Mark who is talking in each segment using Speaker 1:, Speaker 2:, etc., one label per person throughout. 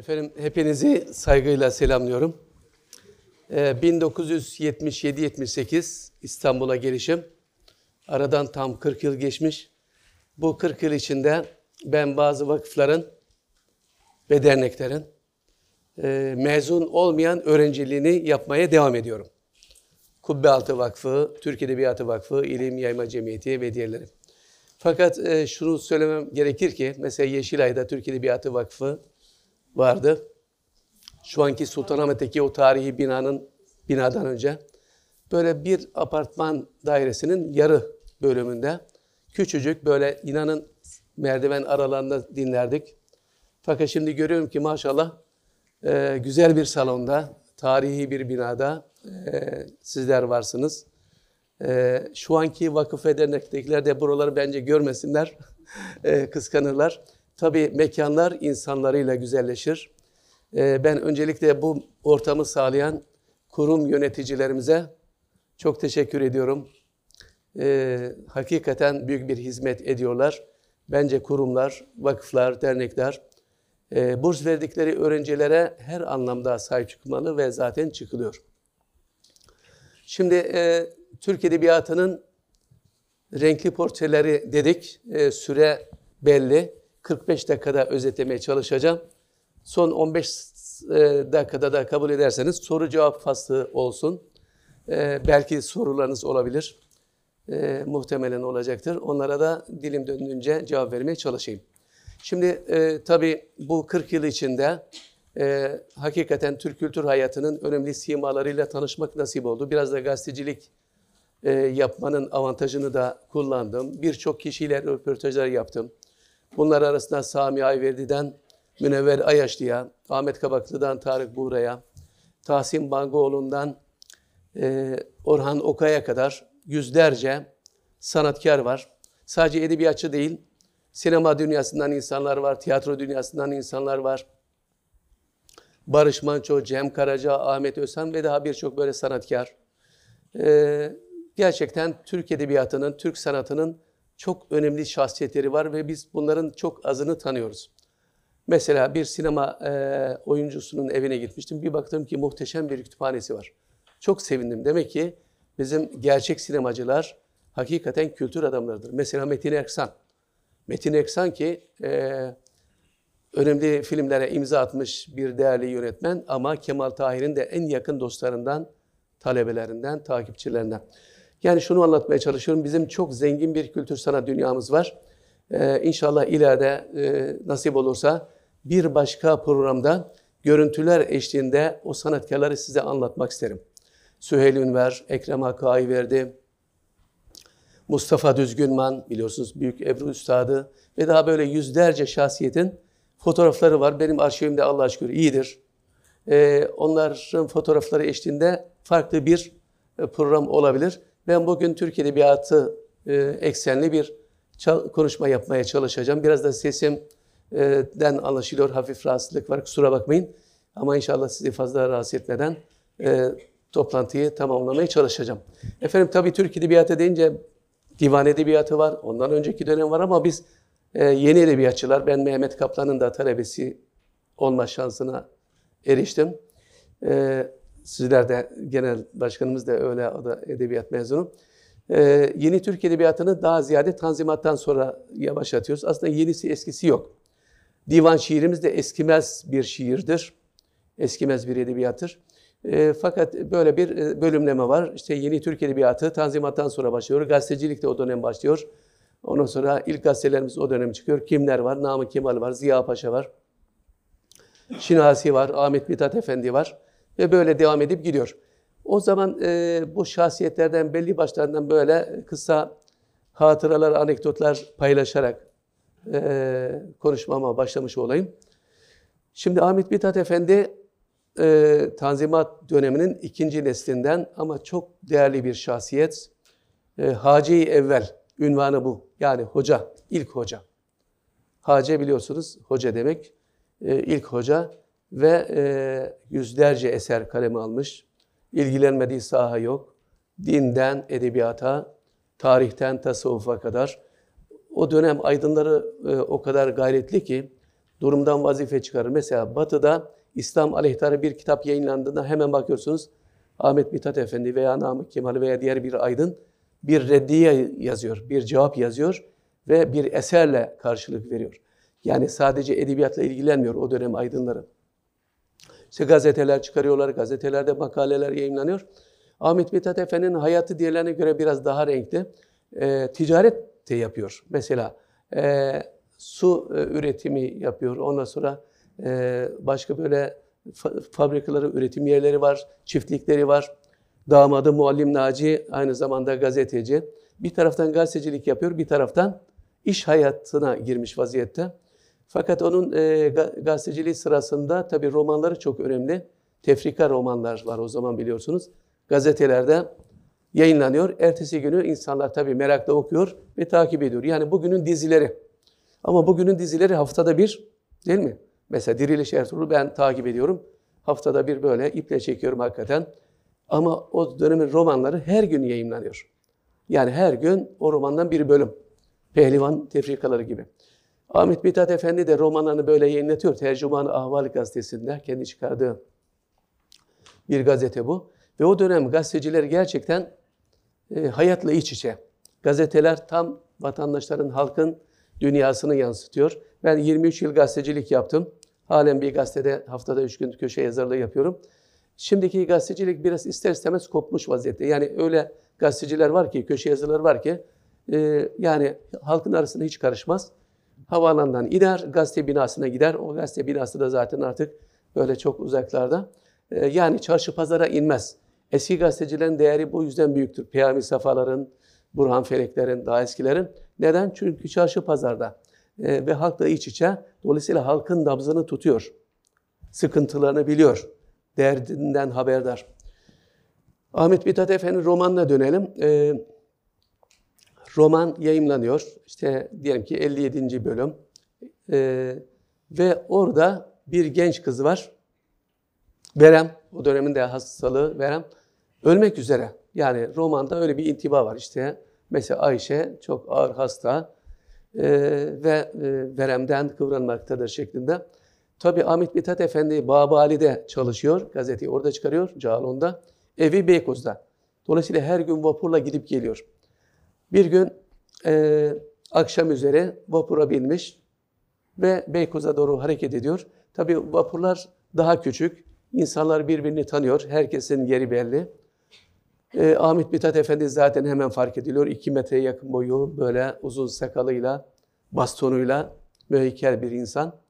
Speaker 1: Efendim hepinizi saygıyla selamlıyorum. Ee, 1977-78 İstanbul'a gelişim. Aradan tam 40 yıl geçmiş. Bu 40 yıl içinde ben bazı vakıfların ve derneklerin e, mezun olmayan öğrenciliğini yapmaya devam ediyorum. Kubbealtı Vakfı, Türk Edebiyatı Vakfı, İlim Yayma Cemiyeti ve diğerleri. Fakat e, şunu söylemem gerekir ki mesela Yeşilay'da Türk Edebiyatı Vakfı vardı. Şu anki Sultanahmet'teki o tarihi binanın binadan önce böyle bir apartman dairesinin yarı bölümünde küçücük böyle inanın merdiven aralarında dinlerdik. Fakat şimdi görüyorum ki maşallah e, güzel bir salonda, tarihi bir binada e, sizler varsınız. E, şu anki vakıf ve de buraları bence görmesinler, e, kıskanırlar. Tabii mekanlar insanlarıyla güzelleşir. E, ben öncelikle bu ortamı sağlayan kurum yöneticilerimize çok teşekkür ediyorum. E, hakikaten büyük bir hizmet ediyorlar. Bence kurumlar, vakıflar, dernekler e, burs verdikleri öğrencilere her anlamda sahip çıkmalı ve zaten çıkılıyor. Şimdi e, Türk Edebiyatı'nın renkli portreleri dedik. E, süre belli. 45 dakikada özetlemeye çalışacağım. Son 15 e, dakikada da kabul ederseniz soru cevap faslı olsun. E, belki sorularınız olabilir. E, muhtemelen olacaktır. Onlara da dilim döndüğünce cevap vermeye çalışayım. Şimdi e, tabii bu 40 yıl içinde e, hakikaten Türk kültür hayatının önemli simalarıyla tanışmak nasip oldu. Biraz da gazetecilik e, yapmanın avantajını da kullandım. Birçok kişiyle röportajlar yaptım. Bunlar arasında Sami Ayverdi'den Münevver Ayaşlı'ya, Ahmet Kabaklı'dan Tarık Buğra'ya, Tahsin Bangoğlu'ndan e, Orhan Okay'a kadar yüzlerce sanatkar var. Sadece edebiyatçı değil, sinema dünyasından insanlar var, tiyatro dünyasından insanlar var. Barış Manço, Cem Karaca, Ahmet Özhan ve daha birçok böyle sanatkar. Ee, gerçekten Türk Edebiyatı'nın, Türk sanatının çok önemli şahsiyetleri var ve biz bunların çok azını tanıyoruz. Mesela bir sinema e, oyuncusunun evine gitmiştim. Bir baktım ki muhteşem bir kütüphanesi var. Çok sevindim. Demek ki bizim gerçek sinemacılar hakikaten kültür adamlarıdır. Mesela Metin Erksan. Metin Erksan ki e, önemli filmlere imza atmış bir değerli yönetmen ama Kemal Tahir'in de en yakın dostlarından, talebelerinden, takipçilerinden. Yani şunu anlatmaya çalışıyorum. Bizim çok zengin bir kültür sanat dünyamız var. Ee, inşallah ileride e, nasip olursa bir başka programda görüntüler eşliğinde o sanatkarları size anlatmak isterim. Süheyl Ünver, Ekrem Hakkı verdi. Mustafa Düzgünman biliyorsunuz büyük Ebru Üstadı ve daha böyle yüzlerce şahsiyetin fotoğrafları var. Benim arşivimde Allah'a şükür iyidir. Ee, onların fotoğrafları eşliğinde farklı bir e, program olabilir. Ben bugün Türk Edebiyatı e, eksenli bir konuşma yapmaya çalışacağım. Biraz da sesimden anlaşılıyor, hafif rahatsızlık var, kusura bakmayın. Ama inşallah sizi fazla rahatsız etmeden e, toplantıyı tamamlamaya çalışacağım. Efendim tabii Türk Edebiyatı deyince divan edebiyatı var, ondan önceki dönem var ama biz e, yeni edebiyatçılar, ben Mehmet Kaplan'ın da talebesi olma şansına eriştim. E, sizler de genel başkanımız da öyle, o da edebiyat mezunu. Ee, yeni Türk Edebiyatı'nı daha ziyade Tanzimat'tan sonra yavaşlatıyoruz. Aslında yenisi eskisi yok. Divan şiirimiz de eskimez bir şiirdir. Eskimez bir edebiyattır. E, fakat böyle bir e, bölümleme var. İşte yeni Türk Edebiyatı Tanzimat'tan sonra başlıyor. Gazetecilik de o dönem başlıyor. Ondan sonra ilk gazetelerimiz o dönem çıkıyor. Kimler var? Namık Kemal var, Ziya Paşa var. Şinasi var, Ahmet Mithat Efendi var. Ve böyle devam edip gidiyor. O zaman e, bu şahsiyetlerden belli başlarından böyle kısa hatıralar, anekdotlar paylaşarak e, konuşmama başlamış olayım. Şimdi Ahmet Mithat Efendi e, Tanzimat döneminin ikinci neslinden ama çok değerli bir şahsiyet. E, Hacı-i Evvel ünvanı bu. Yani hoca, ilk hoca. Hace biliyorsunuz hoca demek. E, ilk hoca ve e, yüzlerce eser kaleme almış. İlgilenmediği saha yok. Dinden edebiyata, tarihten tasavvufa kadar. O dönem aydınları e, o kadar gayretli ki durumdan vazife çıkarır. Mesela Batı'da İslam aleyhtarı bir kitap yayınlandığında hemen bakıyorsunuz Ahmet Mithat Efendi veya Namık Kemal veya diğer bir aydın bir reddiye yazıyor, bir cevap yazıyor ve bir eserle karşılık veriyor. Yani sadece edebiyatla ilgilenmiyor o dönem aydınları. İşte gazeteler çıkarıyorlar, gazetelerde makaleler yayınlanıyor. Ahmet Mithat Efendi'nin hayatı diğerlerine göre biraz daha renkli. E, ticaret de yapıyor. Mesela e, su e, üretimi yapıyor. Ondan sonra e, başka böyle fa fabrikaları, üretim yerleri var, çiftlikleri var. Damadı Muallim Naci aynı zamanda gazeteci. Bir taraftan gazetecilik yapıyor, bir taraftan iş hayatına girmiş vaziyette. Fakat onun e, gazeteciliği sırasında tabii romanları çok önemli. Tefrika romanlar var o zaman biliyorsunuz. Gazetelerde yayınlanıyor. Ertesi günü insanlar tabii merakla okuyor ve takip ediyor. Yani bugünün dizileri. Ama bugünün dizileri haftada bir değil mi? Mesela Diriliş Ertuğrul ben takip ediyorum. Haftada bir böyle iple çekiyorum hakikaten. Ama o dönemin romanları her gün yayınlanıyor. Yani her gün o romandan bir bölüm. Pehlivan tefrikaları gibi. Ahmet Mithat Efendi de romanlarını böyle yayınlatıyor. Tercüman-ı Ahval gazetesinde kendi çıkardığı bir gazete bu. Ve o dönem gazeteciler gerçekten e, hayatla iç içe. Gazeteler tam vatandaşların, halkın dünyasını yansıtıyor. Ben 23 yıl gazetecilik yaptım. Halen bir gazetede haftada 3 gün köşe yazarlığı yapıyorum. Şimdiki gazetecilik biraz ister istemez kopmuş vaziyette. Yani öyle gazeteciler var ki, köşe yazıları var ki e, yani halkın arasında hiç karışmaz. Havaalanından iner, gazete binasına gider. O gazete binası da zaten artık böyle çok uzaklarda. E, yani çarşı pazara inmez. Eski gazetecilerin değeri bu yüzden büyüktür. Peyami Safaların, Burhan Feleklerin, daha eskilerin. Neden? Çünkü çarşı pazarda e, ve halkla iç içe. Dolayısıyla halkın nabzını tutuyor. Sıkıntılarını biliyor. Derdinden haberdar. Ahmet Mithat Efendi romanına dönelim. E, roman yayımlanıyor. İşte diyelim ki 57. bölüm. E, ve orada bir genç kız var. Verem, o dönemin de hastalığı Verem, ölmek üzere. Yani romanda öyle bir intiba var işte. Mesela Ayşe çok ağır hasta e, ve e, veremden kıvranmaktadır şeklinde. Tabi Ahmet Mithat Efendi Babali'de çalışıyor, gazeteyi orada çıkarıyor, Cağalon'da. Evi Beykoz'da. Dolayısıyla her gün vapurla gidip geliyor. Bir gün e, akşam üzere vapura binmiş ve Beykoz'a doğru hareket ediyor. Tabi vapurlar daha küçük, insanlar birbirini tanıyor, herkesin yeri belli. E, Ahmet Mithat Efendi zaten hemen fark ediliyor. İki metreye yakın boyu, böyle uzun sakalıyla, bastonuyla müheykel bir insan.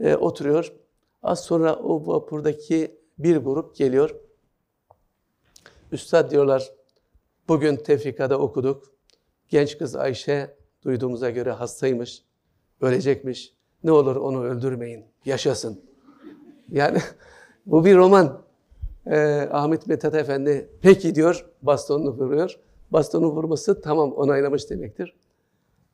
Speaker 1: E, oturuyor. Az sonra o vapurdaki bir grup geliyor. Üstad diyorlar, bugün tefrikada okuduk. Genç kız Ayşe duyduğumuza göre hastaymış, ölecekmiş. Ne olur onu öldürmeyin, yaşasın. Yani bu bir roman. Ee, Ahmet Mithat Efendi peki diyor, bastonunu vuruyor. Bastonu vurması tamam onaylamış demektir.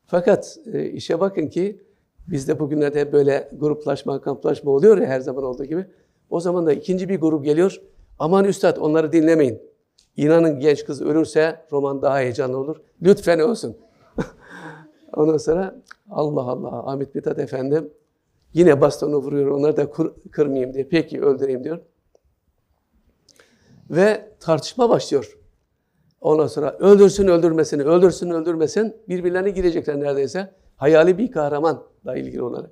Speaker 1: Fakat e, işe bakın ki bizde bugünlerde böyle gruplaşma, kamplaşma oluyor ya her zaman olduğu gibi. O zaman da ikinci bir grup geliyor. Aman üstad onları dinlemeyin. İnanın genç kız ölürse roman daha heyecanlı olur. Lütfen olsun. Ondan sonra Allah Allah Ahmet Mithat Efendi yine bastonu vuruyor. Onları da kır, kırmayayım diye. Peki öldüreyim diyor. Ve tartışma başlıyor. Ondan sonra öldürsün öldürmesini, öldürsün öldürmesin birbirlerine girecekler neredeyse. Hayali bir kahramanla ilgili olarak.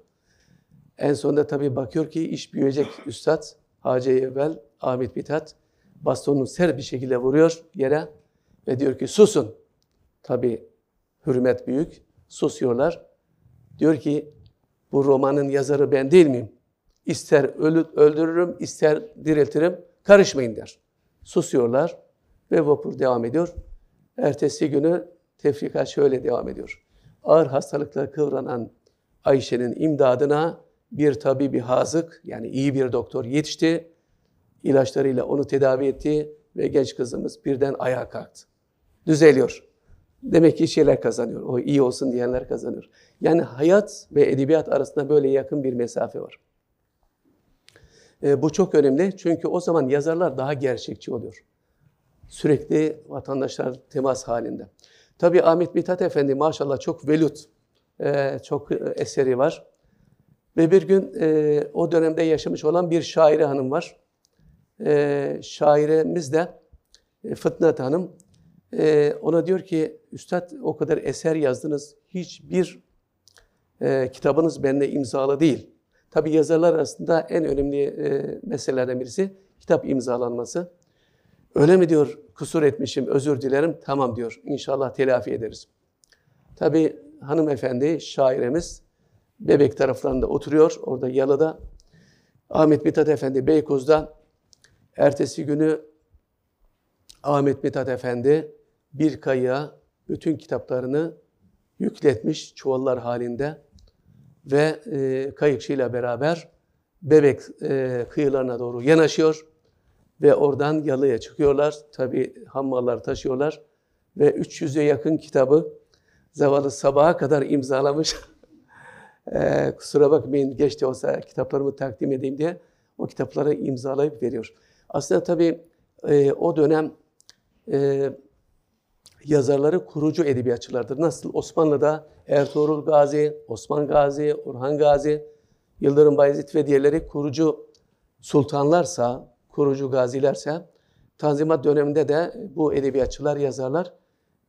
Speaker 1: En sonunda tabii bakıyor ki iş büyüyecek üstad. Hacı Evvel, Ahmet Mithat bastonunu ser bir şekilde vuruyor yere ve diyor ki susun. Tabi hürmet büyük. Susuyorlar. Diyor ki bu romanın yazarı ben değil miyim? İster ölü, öldürürüm, ister diriltirim. Karışmayın der. Susuyorlar ve vapur devam ediyor. Ertesi günü tefrika şöyle devam ediyor. Ağır hastalıkla kıvranan Ayşe'nin imdadına bir tabi hazık yani iyi bir doktor yetişti ilaçlarıyla onu tedavi etti ve genç kızımız birden ayağa kalktı. Düzeliyor. Demek ki şeyler kazanıyor. O iyi olsun diyenler kazanıyor. Yani hayat ve edebiyat arasında böyle yakın bir mesafe var. E, bu çok önemli çünkü o zaman yazarlar daha gerçekçi oluyor. Sürekli vatandaşlar temas halinde. Tabii Ahmet Mithat Efendi maşallah çok velut, e, çok eseri var. Ve bir gün e, o dönemde yaşamış olan bir şaire hanım var. E, şairemiz de e, Hanım. E, ona diyor ki, Üstad o kadar eser yazdınız, hiçbir e, kitabınız bende imzalı değil. Tabi yazarlar arasında en önemli e, meselelerden birisi kitap imzalanması. Öyle mi diyor, kusur etmişim, özür dilerim. Tamam diyor, inşallah telafi ederiz. Tabi hanımefendi, şairemiz Bebek taraflarında oturuyor, orada Yalı'da. Ahmet Mithat Efendi Beykoz'da. Ertesi günü Ahmet Mithat Efendi bir kayığa bütün kitaplarını yükletmiş çuvallar halinde ve e, kayıkçıyla beraber Bebek e, kıyılarına doğru yanaşıyor ve oradan yalıya çıkıyorlar. Tabi hammallar taşıyorlar ve 300'e yakın kitabı zavallı sabaha kadar imzalamış. e, kusura bakmayın geç de olsa kitaplarımı takdim edeyim diye o kitapları imzalayıp veriyor. Aslında tabi e, o dönem e, yazarları kurucu edebiyatçılardır. Nasıl Osmanlı'da Ertuğrul Gazi, Osman Gazi, Orhan Gazi, Yıldırım Bayezid ve diğerleri kurucu sultanlarsa, kurucu gazilerse, Tanzimat döneminde de bu edebiyatçılar, yazarlar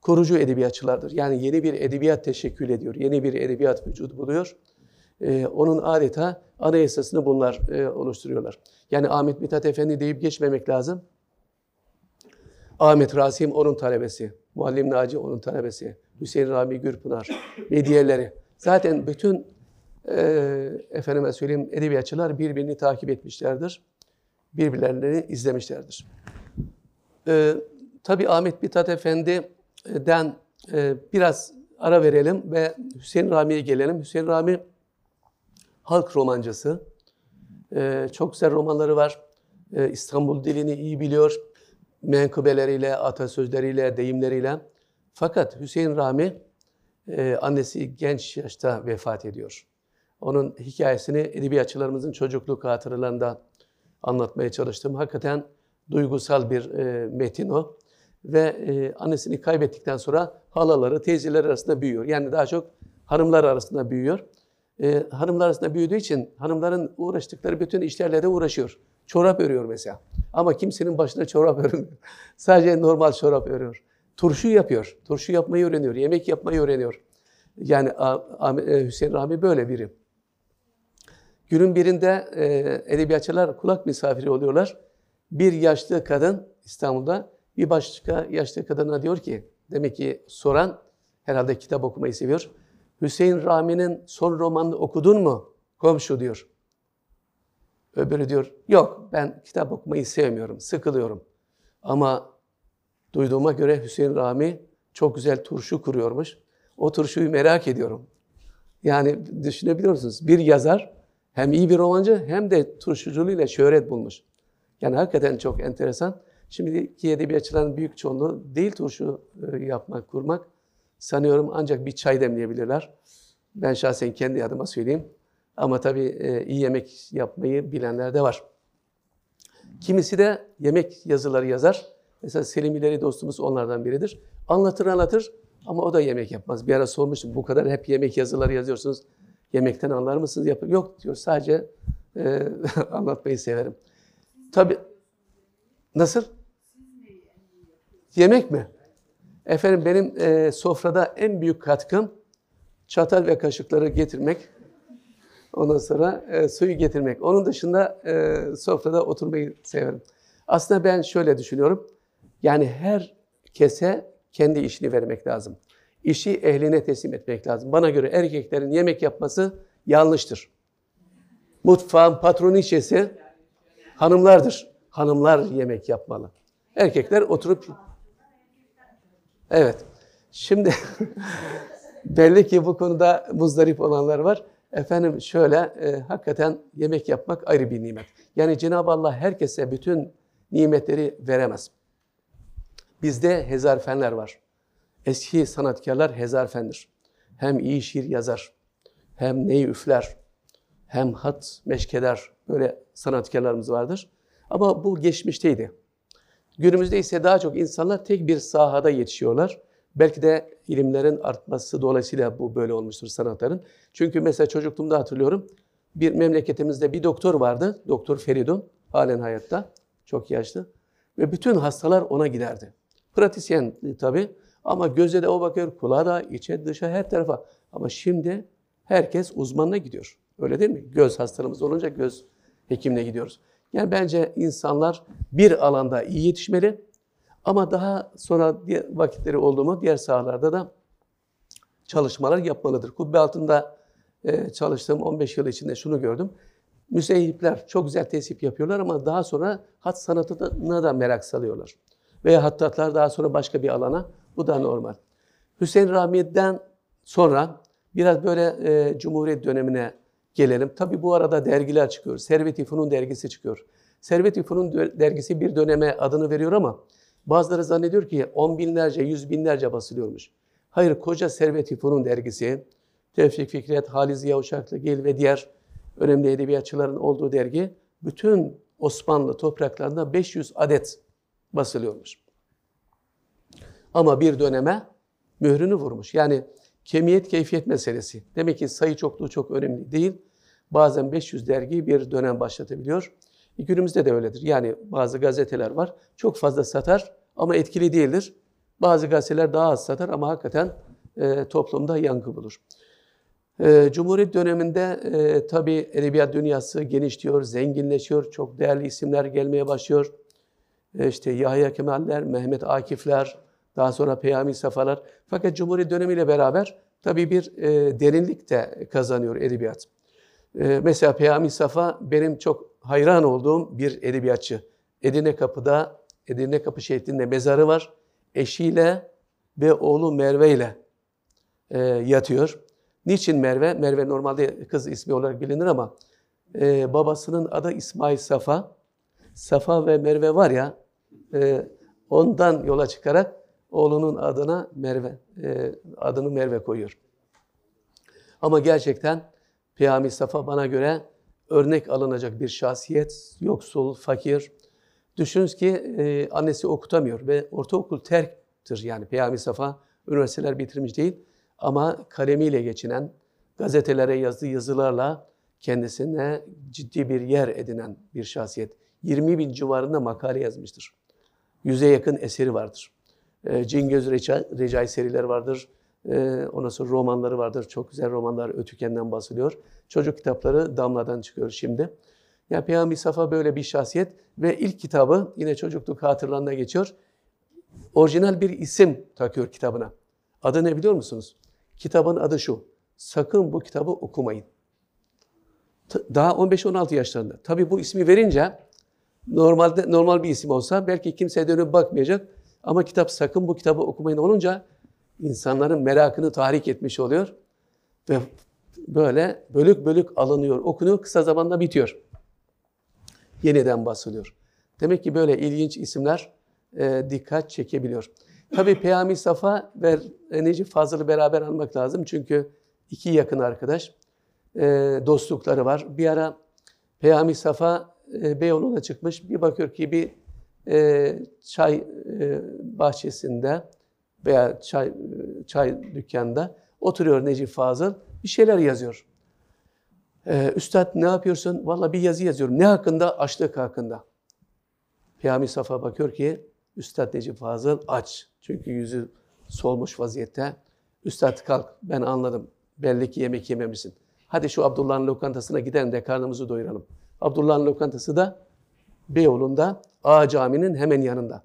Speaker 1: kurucu edebiyatçılardır. Yani yeni bir edebiyat teşekkül ediyor, yeni bir edebiyat vücudu buluyor. Ee, onun adeta anayasasını bunlar e, oluşturuyorlar. Yani Ahmet Mithat Efendi deyip geçmemek lazım. Ahmet Rasim onun talebesi, Muallim Naci onun talebesi, Hüseyin Rami Gürpınar ve diğerleri. Zaten bütün e, efendime söyleyeyim edebiyatçılar birbirini takip etmişlerdir. Birbirlerini izlemişlerdir. E, tabii Ahmet Mithat Efendi'den e, biraz ara verelim ve Hüseyin Rami'ye gelelim. Hüseyin Rami halk romancısı. E, çok güzel romanları var. E, İstanbul dilini iyi biliyor menkıbeleriyle, atasözleriyle, deyimleriyle. Fakat Hüseyin Rami e, annesi genç yaşta vefat ediyor. Onun hikayesini edebiyatçılarımızın çocukluk hatıralarında anlatmaya çalıştım. Hakikaten duygusal bir e, metin o. Ve e, annesini kaybettikten sonra halaları, teyzeler arasında büyüyor. Yani daha çok hanımlar arasında büyüyor. E, hanımlar arasında büyüdüğü için hanımların uğraştıkları bütün işlerle de uğraşıyor. Çorap örüyor mesela. Ama kimsenin başına çorap örmüyor. Sadece normal çorap örüyor. Turşu yapıyor. Turşu yapmayı öğreniyor. Yemek yapmayı öğreniyor. Yani e, Hüseyin Rahmi böyle biri. Günün birinde e, edebiyatçılar kulak misafiri oluyorlar. Bir yaşlı kadın İstanbul'da bir başka yaşlı kadına diyor ki, demek ki soran herhalde kitap okumayı seviyor. Hüseyin Rami'nin son romanını okudun mu? Komşu diyor. Öbürü diyor, yok ben kitap okumayı sevmiyorum, sıkılıyorum. Ama duyduğuma göre Hüseyin Rami çok güzel turşu kuruyormuş. O turşuyu merak ediyorum. Yani düşünebiliyor musunuz? Bir yazar hem iyi bir romancı hem de turşuculuğuyla şöhret bulmuş. Yani hakikaten çok enteresan. Şimdiki edebiyatçıların büyük çoğunluğu değil turşu e, yapmak, kurmak. Sanıyorum ancak bir çay demleyebilirler. Ben şahsen kendi adıma söyleyeyim. Ama tabii e, iyi yemek yapmayı bilenler de var. Kimisi de yemek yazıları yazar. Mesela Selim İleri dostumuz onlardan biridir. Anlatır anlatır ama o da yemek yapmaz. Bir ara sormuştum bu kadar hep yemek yazıları yazıyorsunuz. Yemekten anlar mısınız? Yap Yok diyor sadece e, anlatmayı severim. Tabii nasıl? Yemek mi? Efendim benim e, sofrada en büyük katkım çatal ve kaşıkları getirmek, Ondan sonra e, suyu getirmek. Onun dışında e, sofrada oturmayı severim. Aslında ben şöyle düşünüyorum. Yani her kese kendi işini vermek lazım. İşi ehline teslim etmek lazım. Bana göre erkeklerin yemek yapması yanlıştır. Mutfağın patroniçesi hanımlardır. Hanımlar yemek yapmalı. Erkekler oturup... Evet. Şimdi belli ki bu konuda muzdarip olanlar var. Efendim şöyle, e, hakikaten yemek yapmak ayrı bir nimet. Yani Cenab-ı Allah herkese bütün nimetleri veremez. Bizde hezarfenler var. Eski sanatkarlar hezarfendir. Hem iyi şiir yazar, hem ney üfler, hem hat meşkeder. Böyle sanatkarlarımız vardır. Ama bu geçmişteydi. Günümüzde ise daha çok insanlar tek bir sahada yetişiyorlar. Belki de ilimlerin artması dolayısıyla bu böyle olmuştur sanatların. Çünkü mesela çocukluğumda hatırlıyorum. bir memleketimizde bir doktor vardı. Doktor Feridun. Halen hayatta. Çok yaşlı. Ve bütün hastalar ona giderdi. Pratisyen tabii. Ama göze de o bakıyor, kulağa da, içe, dışa, her tarafa. Ama şimdi herkes uzmanına gidiyor. Öyle değil mi? Göz hastalığımız olunca göz hekimine gidiyoruz. Yani bence insanlar bir alanda iyi yetişmeli. Ama daha sonra vakitleri oldu mu diğer sahalarda da çalışmalar yapmalıdır. Kubbe altında e, çalıştığım 15 yıl içinde şunu gördüm. Müseyyipler çok güzel tesip yapıyorlar ama daha sonra hat sanatına da merak salıyorlar. Veya hattatlar daha sonra başka bir alana. Bu da normal. Hüseyin Rahmi'den sonra biraz böyle e, Cumhuriyet dönemine gelelim. Tabii bu arada dergiler çıkıyor. Servet-i Fünun dergisi çıkıyor. Servet-i Fünun dergisi bir döneme adını veriyor ama bazıları zannediyor ki on binlerce, yüz binlerce basılıyormuş. Hayır, koca Servet-i Fünun dergisi, Tevfik Fikret, Halis Ziya Uşaklıgil ve diğer önemli edebiyatçıların olduğu dergi bütün Osmanlı topraklarında 500 adet basılıyormuş. Ama bir döneme mührünü vurmuş. Yani kemiyet keyfiyet meselesi. Demek ki sayı çokluğu çok önemli değil. Bazen 500 dergi bir dönem başlatabiliyor. E, günümüzde de öyledir. Yani bazı gazeteler var. Çok fazla satar ama etkili değildir. Bazı gazeteler daha az satar ama hakikaten e, toplumda yankı bulur. E, Cumhuriyet döneminde e, tabii edebiyat dünyası genişliyor, zenginleşiyor. Çok değerli isimler gelmeye başlıyor. E, işte Yahya Kemaller, Mehmet Akifler, daha sonra Peyami Safalar. Fakat Cumhuriyet dönemiyle beraber tabii bir e, derinlik de kazanıyor edebiyat. E, mesela Peyami Safa benim çok hayran olduğum bir edebiyatçı. Edirne Kapı'da, Edirne Kapı şehrinde mezarı var. Eşiyle ve oğlu Merve ile e, yatıyor. Niçin Merve? Merve normalde kız ismi olarak bilinir ama e, babasının adı İsmail Safa. Safa ve Merve var ya, e, ondan yola çıkarak oğlunun adına Merve, e, adını Merve koyuyor. Ama gerçekten Peyami Safa bana göre örnek alınacak bir şahsiyet, yoksul, fakir. Düşünün ki e, annesi okutamıyor ve ortaokul terktir yani Peyami Safa üniversiteler bitirmiş değil ama kalemiyle geçinen, gazetelere yazdığı yazılarla kendisine ciddi bir yer edinen bir şahsiyet. 20 bin civarında makale yazmıştır. Yüze yakın eseri vardır. E, Cingöz Recai serileri vardır. E, ondan sonra romanları vardır. Çok güzel romanlar Ötüken'den bahsediyor. Çocuk kitapları Damla'dan çıkıyor şimdi. Yani Peygamber Safa böyle bir şahsiyet ve ilk kitabı yine çocukluk hatırlarına geçiyor. Orijinal bir isim takıyor kitabına. Adı ne biliyor musunuz? Kitabın adı şu. Sakın bu kitabı okumayın. Daha 15-16 yaşlarında. Tabii bu ismi verince normalde normal bir isim olsa belki kimseye dönüp bakmayacak. Ama kitap sakın bu kitabı okumayın olunca insanların merakını tahrik etmiş oluyor. Ve böyle bölük bölük alınıyor, okunuyor, kısa zamanda bitiyor. Yeniden basılıyor. Demek ki böyle ilginç isimler e, dikkat çekebiliyor. Tabi Peyami Safa ve Necip Fazıl'ı beraber almak lazım. Çünkü iki yakın arkadaş. E, dostlukları var. Bir ara Peyami Safa e, Beyoğlu'na çıkmış. Bir bakıyor ki bir e, çay e, bahçesinde veya çay çay dükkanında oturuyor Necip Fazıl. Bir şeyler yazıyor. Ee, Üstad ne yapıyorsun? Valla bir yazı yazıyorum. Ne hakkında? Açlık hakkında. Peyami Safa bakıyor ki Üstad Necip Fazıl aç. Çünkü yüzü solmuş vaziyette. Üstad kalk ben anladım. Belli ki yemek yememişsin. Hadi şu Abdullah'ın lokantasına gidelim de karnımızı doyuralım. Abdullah'ın lokantası da Beyoğlu'nda A Cami'nin hemen yanında.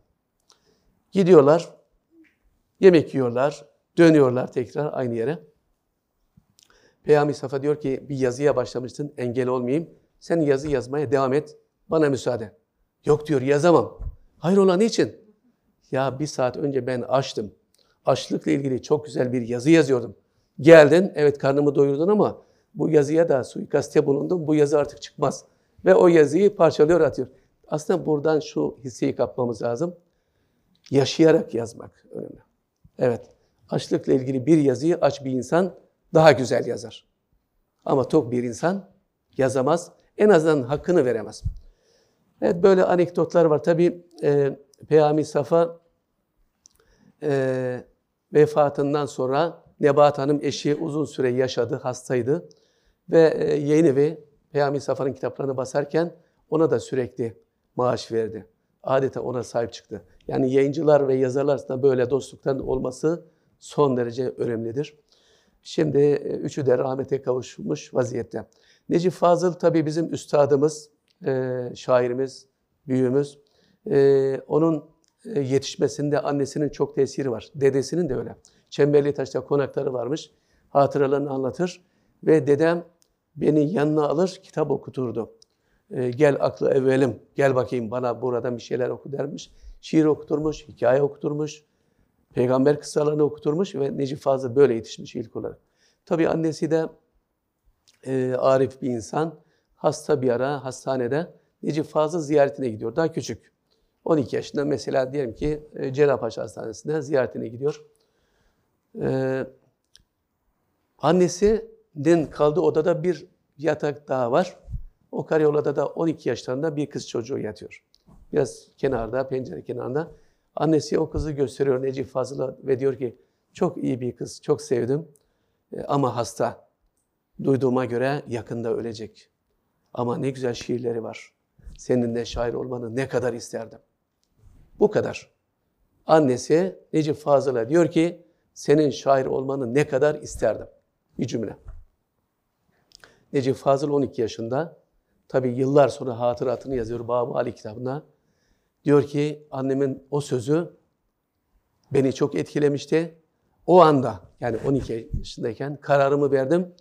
Speaker 1: Gidiyorlar, yemek yiyorlar, dönüyorlar tekrar aynı yere. Peyami Safa diyor ki bir yazıya başlamıştın, engel olmayayım. Sen yazı yazmaya devam et, bana müsaade. Yok diyor yazamam. Hayrola niçin? Ya bir saat önce ben açtım. Açlıkla ilgili çok güzel bir yazı yazıyordum. Geldin, evet karnımı doyurdun ama bu yazıya da suikaste bulundum. Bu yazı artık çıkmaz. Ve o yazıyı parçalıyor atıyor. Aslında buradan şu hisseyi kapmamız lazım. Yaşayarak yazmak önemli. Evet, açlıkla ilgili bir yazıyı aç bir insan daha güzel yazar. Ama tok bir insan yazamaz. En azından hakkını veremez. Evet böyle anekdotlar var. Tabi e, Peyami Safa e, vefatından sonra Nebahat Hanım eşi uzun süre yaşadı, hastaydı. Ve e, yeni evi Peyami Safa'nın kitaplarını basarken ona da sürekli maaş verdi. Adeta ona sahip çıktı. Yani yayıncılar ve yazarlar arasında böyle dostlukların olması son derece önemlidir. Şimdi e, üçü de rahmete kavuşmuş vaziyette. Necip Fazıl tabii bizim üstadımız, e, şairimiz, büyüğümüz. E, onun yetişmesinde annesinin çok tesiri var. Dedesinin de öyle. Çemberli Taş'ta konakları varmış. Hatıralarını anlatır. Ve dedem beni yanına alır, kitap okuturdu. Gel aklı evvelim, gel bakayım bana buradan bir şeyler oku dermiş. Şiir okuturmuş, hikaye okuturmuş. Peygamber kıssalarını okuturmuş ve Necip Fazıl böyle yetişmiş ilk olarak. Tabii annesi de e, arif bir insan. Hasta bir ara hastanede Necip Fazıl ziyaretine gidiyor. Daha küçük. 12 yaşında mesela diyelim ki e, Cerrahpaşa Hastanesi'nde ziyaretine gidiyor. Ee, annesinin kaldığı odada bir yatak daha var. O karayolada da 12 yaşlarında bir kız çocuğu yatıyor. Biraz kenarda, pencere kenarında. Annesi o kızı gösteriyor Necip Fazıl'a ve diyor ki çok iyi bir kız, çok sevdim e, ama hasta. Duyduğuma göre yakında ölecek. Ama ne güzel şiirleri var. Senin de şair olmanı ne kadar isterdim. Bu kadar. Annesi Necip Fazıl'a diyor ki senin şair olmanı ne kadar isterdim. Bir cümle. Necip Fazıl 12 yaşında. Tabi yıllar sonra hatıratını yazıyor Babu Ali kitabına. Diyor ki annemin o sözü beni çok etkilemişti. O anda yani 12 yaşındayken kararımı verdim.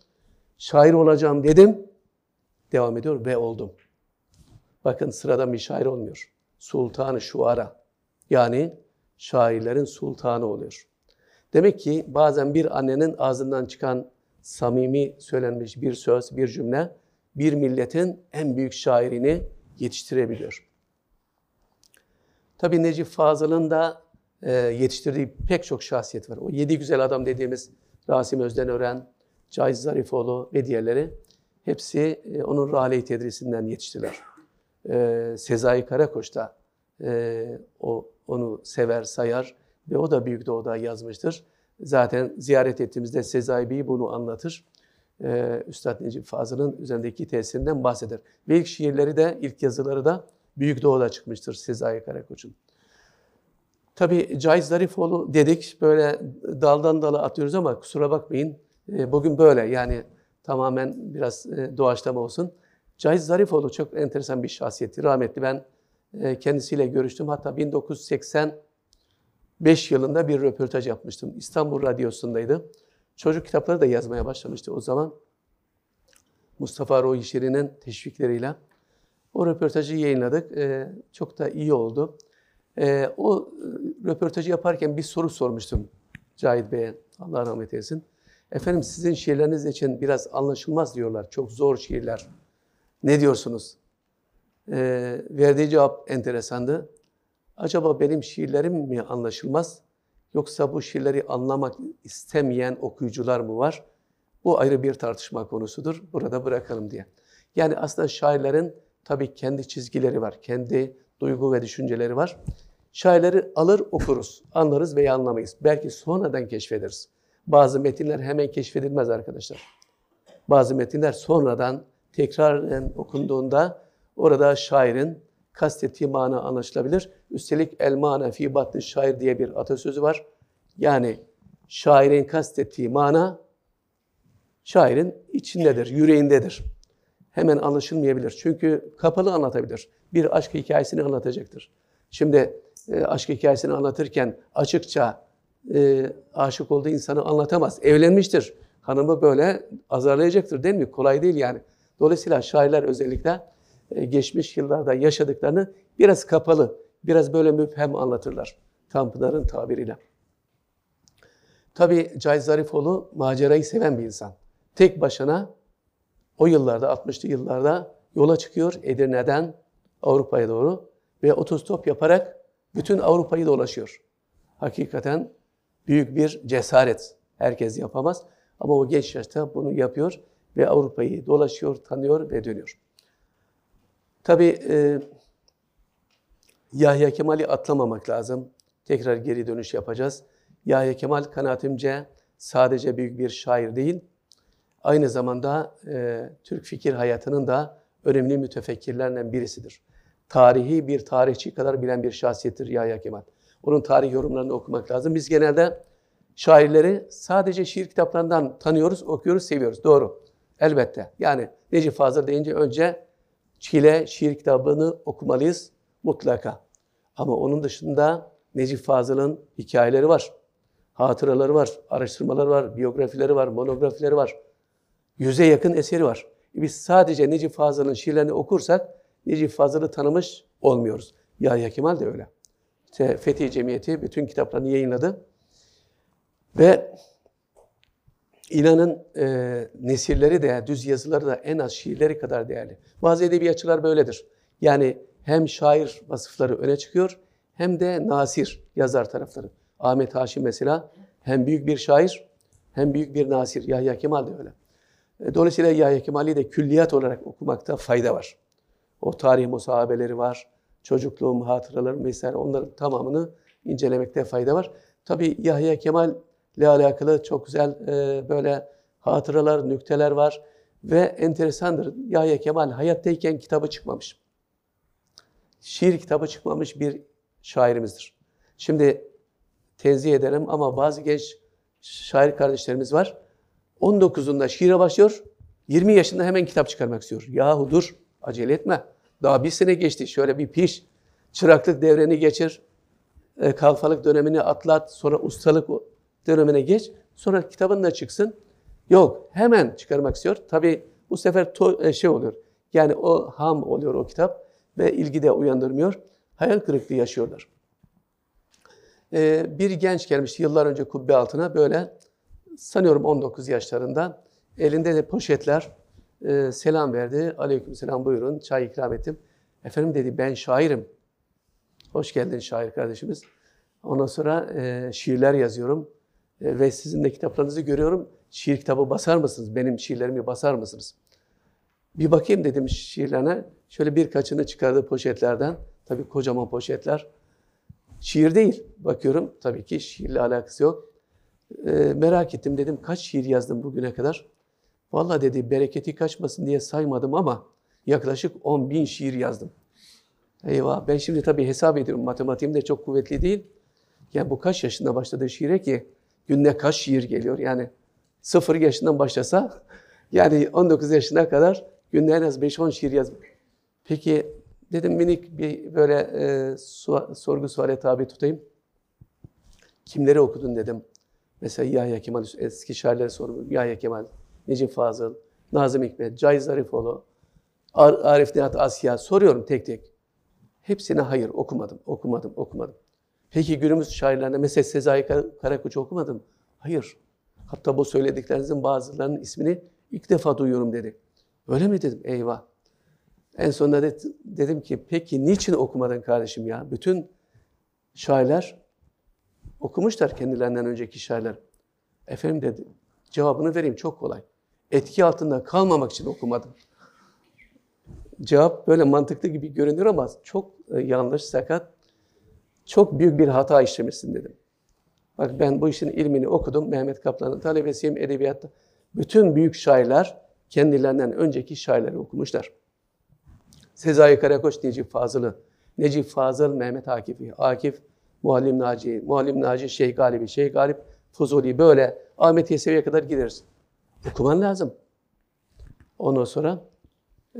Speaker 1: Şair olacağım dedim. Devam ediyor ve oldum. Bakın sıradan bir şair olmuyor. Sultanı şuara. Yani şairlerin sultanı oluyor. Demek ki bazen bir annenin ağzından çıkan samimi söylenmiş bir söz, bir cümle bir milletin en büyük şairini yetiştirebiliyor. Tabi Necip Fazıl'ın da e, yetiştirdiği pek çok şahsiyet var. O yedi güzel adam dediğimiz Rasim Özdenören, Caiz Zarifoğlu ve diğerleri hepsi e, onun Rale-i Tedrisinden yetiştiler. E, Sezai Karakoç da e, o, onu sever, sayar ve o da Büyük Doğu'da yazmıştır. Zaten ziyaret ettiğimizde Sezai Bey bunu anlatır. Ee, Üstad Necip Fazıl'ın üzerindeki tesirinden bahseder. Ve ilk şiirleri de, ilk yazıları da Büyük Doğu'da çıkmıştır Sezai Karakoç'un. Tabi Caiz Zarifoğlu dedik, böyle daldan dala atıyoruz ama kusura bakmayın. E, bugün böyle yani tamamen biraz e, doğaçlama olsun. Caiz Zarifoğlu çok enteresan bir şahsiyetti. Rahmetli ben e, kendisiyle görüştüm. Hatta 1985 yılında bir röportaj yapmıştım. İstanbul Radyosu'ndaydı. Çocuk kitapları da yazmaya başlamıştı o zaman. Mustafa Roy Şirin'in teşvikleriyle. O röportajı yayınladık. Ee, çok da iyi oldu. Ee, o röportajı yaparken bir soru sormuştum Cahit Bey'e. Allah rahmet eylesin. Efendim sizin şiirleriniz için biraz anlaşılmaz diyorlar. Çok zor şiirler. Ne diyorsunuz? Ee, verdiği cevap enteresandı. Acaba benim şiirlerim mi anlaşılmaz? Yoksa bu şiirleri anlamak istemeyen okuyucular mı var? Bu ayrı bir tartışma konusudur. Burada bırakalım diye. Yani aslında şairlerin tabii kendi çizgileri var. Kendi duygu ve düşünceleri var. Şairleri alır okuruz, anlarız veya anlamayız. Belki sonradan keşfederiz. Bazı metinler hemen keşfedilmez arkadaşlar. Bazı metinler sonradan tekrar okunduğunda orada şairin kastettiği mana anlaşılabilir. Üstelik el mana fi batni şair diye bir atasözü var. Yani şairin kastettiği mana şairin içindedir, yüreğindedir. Hemen anlaşılmayabilir. Çünkü kapalı anlatabilir. Bir aşk hikayesini anlatacaktır. Şimdi e, aşk hikayesini anlatırken açıkça e, aşık olduğu insanı anlatamaz. Evlenmiştir. Hanımı böyle azarlayacaktır değil mi? Kolay değil yani. Dolayısıyla şairler özellikle geçmiş yıllarda yaşadıklarını biraz kapalı, biraz böyle müphem anlatırlar. Tanpınar'ın tabiriyle. Tabi Cahit Zarifoğlu macerayı seven bir insan. Tek başına o yıllarda, 60'lı yıllarda yola çıkıyor Edirne'den Avrupa'ya doğru ve otostop yaparak bütün Avrupa'yı dolaşıyor. Hakikaten büyük bir cesaret. Herkes yapamaz ama o genç yaşta bunu yapıyor ve Avrupa'yı dolaşıyor, tanıyor ve dönüyor. Tabii e, Yahya Kemal'i atlamamak lazım. Tekrar geri dönüş yapacağız. Yahya Kemal kanaatimce sadece büyük bir şair değil, Aynı zamanda e, Türk fikir hayatının da önemli mütefekkirlerinden birisidir. Tarihi bir tarihçi kadar bilen bir şahsiyettir Yahya Kemal. Onun tarih yorumlarını okumak lazım. Biz genelde şairleri sadece şiir kitaplarından tanıyoruz, okuyoruz, seviyoruz. Doğru. Elbette. Yani Necip Fazıl deyince önce Çile şiir kitabını okumalıyız mutlaka. Ama onun dışında Necip Fazıl'ın hikayeleri var, hatıraları var, araştırmaları var, biyografileri var, monografileri var. Yüze yakın eseri var. Biz sadece Necip Fazıl'ın şiirlerini okursak Necip Fazıl'ı tanımış olmuyoruz. Yahya Kemal de öyle. İşte Fethi Cemiyeti bütün kitaplarını yayınladı. Ve inanın e, nesilleri de, düz yazıları da en az şiirleri kadar değerli. Bazı edebiyatçılar böyledir. Yani hem şair vasıfları öne çıkıyor hem de nasir yazar tarafları. Ahmet Haşim mesela hem büyük bir şair hem büyük bir nasir. Yahya Kemal de öyle. E, dolayısıyla Yahya Kemal'i de külliyat olarak okumakta fayda var. O tarih musahabeleri var, çocukluğum, hatıralarım vesaire onların tamamını incelemekte fayda var. Tabii Yahya Kemal ile alakalı çok güzel e, böyle hatıralar, nükteler var. Ve enteresandır, Yahya Kemal hayattayken kitabı çıkmamış. Şiir kitabı çıkmamış bir şairimizdir. Şimdi tenzih ederim ama bazı genç şair kardeşlerimiz var. 19'unda şiire başlıyor, 20 yaşında hemen kitap çıkarmak istiyor. Yahu dur, acele etme. Daha bir sene geçti, şöyle bir piş. Çıraklık devreni geçir, e, kalfalık dönemini atlat, sonra ustalık dönemine geç. Sonra kitabın da çıksın. Yok, hemen çıkarmak istiyor. Tabii bu sefer to, e, şey oluyor. Yani o ham oluyor o kitap ve ilgi de uyandırmıyor. Hayal kırıklığı yaşıyorlar. Ee, bir genç gelmişti yıllar önce kubbe altına böyle sanıyorum 19 yaşlarında elinde de poşetler e, selam verdi. Aleyküm selam buyurun çay ikram ettim. Efendim dedi ben şairim. Hoş geldin şair kardeşimiz. Ondan sonra e, şiirler yazıyorum ve sizin de kitaplarınızı görüyorum. Şiir kitabı basar mısınız? Benim şiirlerimi basar mısınız? Bir bakayım dedim şiirlerine. Şöyle birkaçını çıkardı poşetlerden. Tabii kocaman poşetler. Şiir değil. Bakıyorum tabii ki şiirle alakası yok. E, merak ettim dedim kaç şiir yazdım bugüne kadar? Vallahi dedi bereketi kaçmasın diye saymadım ama yaklaşık 10 bin şiir yazdım. Eyvah ben şimdi tabii hesap ediyorum matematiğim de çok kuvvetli değil. Yani bu kaç yaşında başladı şiire ki günde kaç şiir geliyor yani sıfır yaşından başlasa yani 19 yaşına kadar günde en az 5-10 şiir yaz. Peki dedim minik bir böyle e, su, sorgu suale tabi tutayım. Kimleri okudun dedim. Mesela Yahya Kemal, eski şairleri sordum. Yahya Kemal, Necip Fazıl, Nazım Hikmet, Cahit Zarifoğlu, Arif Nihat Asya soruyorum tek tek. Hepsine hayır okumadım, okumadım, okumadım. Peki günümüz şairlerine mesela Sezai Karakoç'u okumadım. Hayır. Hatta bu söylediklerinizin bazılarının ismini ilk defa duyuyorum dedi. Öyle mi dedim? Eyvah. En sonunda de, dedim ki peki niçin okumadın kardeşim ya? Bütün şairler okumuşlar kendilerinden önceki şairler. Efendim dedi. Cevabını vereyim çok kolay. Etki altında kalmamak için okumadım. Cevap böyle mantıklı gibi görünür ama çok e, yanlış, sakat. Çok büyük bir hata işlemişsin dedim. Bak ben bu işin ilmini okudum. Mehmet Kaplan'ın talebesiyim edebiyatta. Bütün büyük şairler kendilerinden önceki şairleri okumuşlar. Sezai Karakoç, Necip Fazıl'ı, Necip Fazıl, Mehmet Akif'i, Akif, Muallim Naci, Muallim Naci, Şeyh Galibi, Şeyh Galip, Fuzuli böyle Ahmet Yesevi'ye kadar gideriz. Okuman lazım. Ondan sonra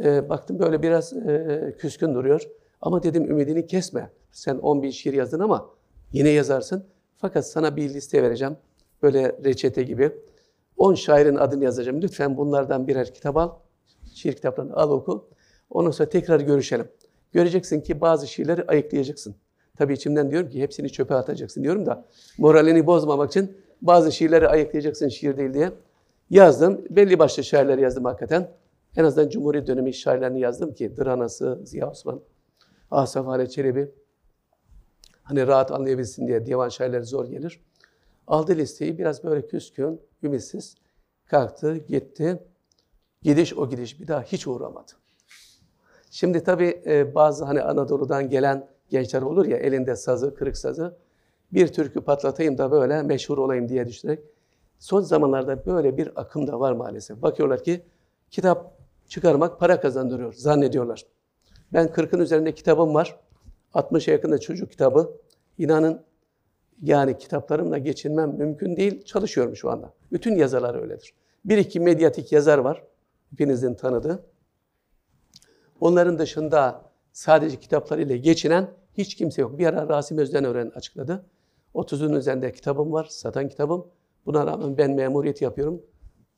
Speaker 1: e, baktım böyle biraz e, küskün duruyor. Ama dedim ümidini kesme. Sen 10 bin şiir yazdın ama yine yazarsın. Fakat sana bir liste vereceğim. Böyle reçete gibi. 10 şairin adını yazacağım. Lütfen bunlardan birer kitap al. Şiir kitaplarını al oku. Ondan sonra tekrar görüşelim. Göreceksin ki bazı şiirleri ayıklayacaksın. Tabii içimden diyorum ki hepsini çöpe atacaksın diyorum da moralini bozmamak için bazı şiirleri ayıklayacaksın şiir değil diye. Yazdım. Belli başlı şairler yazdım hakikaten. En azından Cumhuriyet dönemi şairlerini yazdım ki Dıranası, Ziya Osman, Asaf Halet Çelebi. Hani rahat anlayabilsin diye divan şairleri zor gelir. Aldı listeyi biraz böyle küskün, ümitsiz. Kalktı, gitti. Gidiş o gidiş bir daha hiç uğramadı. Şimdi tabii e, bazı hani Anadolu'dan gelen gençler olur ya elinde sazı, kırık sazı. Bir türkü patlatayım da böyle meşhur olayım diye düşünerek Son zamanlarda böyle bir akım da var maalesef. Bakıyorlar ki kitap çıkarmak para kazandırıyor zannediyorlar. Ben 40'ın üzerinde kitabım var. 60'a yakında çocuk kitabı. İnanın yani kitaplarımla geçinmem mümkün değil. Çalışıyorum şu anda. Bütün yazarlar öyledir. Bir iki medyatik yazar var. Hepinizin tanıdığı. Onların dışında sadece kitaplarıyla geçinen hiç kimse yok. Bir ara Rasim Özden öğren açıkladı. 30'un üzerinde kitabım var, satan kitabım. Buna rağmen ben memuriyet yapıyorum.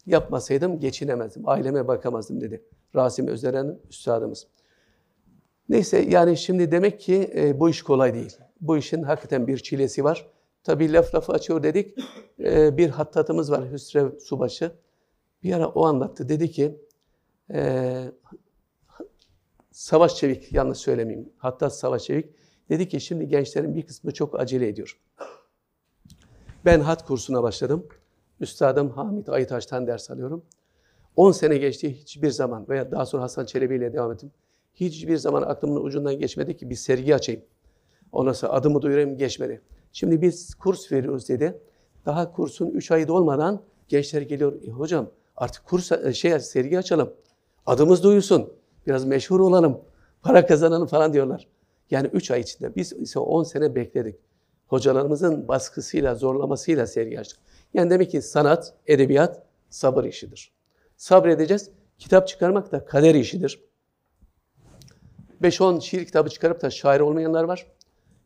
Speaker 1: Yapmasaydım geçinemezdim, aileme bakamazdım dedi. Rasim Özderen'in üstadımız. Neyse yani şimdi demek ki e, bu iş kolay değil. Bu işin hakikaten bir çilesi var. Tabii laf lafı açıyor dedik. E, bir hattatımız var Hüsrev Subaşı. Bir ara o anlattı. Dedi ki e, Savaş Çevik, yanlış söylemeyeyim. Hatta Savaş Çevik dedi ki şimdi gençlerin bir kısmı çok acele ediyor. Ben hat kursuna başladım. Üstadım Hamit Aytaş'tan ders alıyorum. 10 sene geçti hiçbir zaman veya daha sonra Hasan Çelebi ile devam ettim. Hiçbir zaman aklımın ucundan geçmedi ki bir sergi açayım. Ondan sonra adımı duyurayım geçmedi. Şimdi biz kurs veriyoruz dedi. Daha kursun 3 ayı dolmadan gençler geliyor. E, hocam artık kurs şey sergi açalım. Adımız duyulsun. Biraz meşhur olalım. Para kazanalım falan diyorlar. Yani 3 ay içinde. Biz ise 10 sene bekledik. Hocalarımızın baskısıyla, zorlamasıyla sergi açtık. Yani demek ki sanat, edebiyat sabır işidir. Sabredeceğiz. Kitap çıkarmak da kader işidir. 5-10 şiir kitabı çıkarıp da şair olmayanlar var.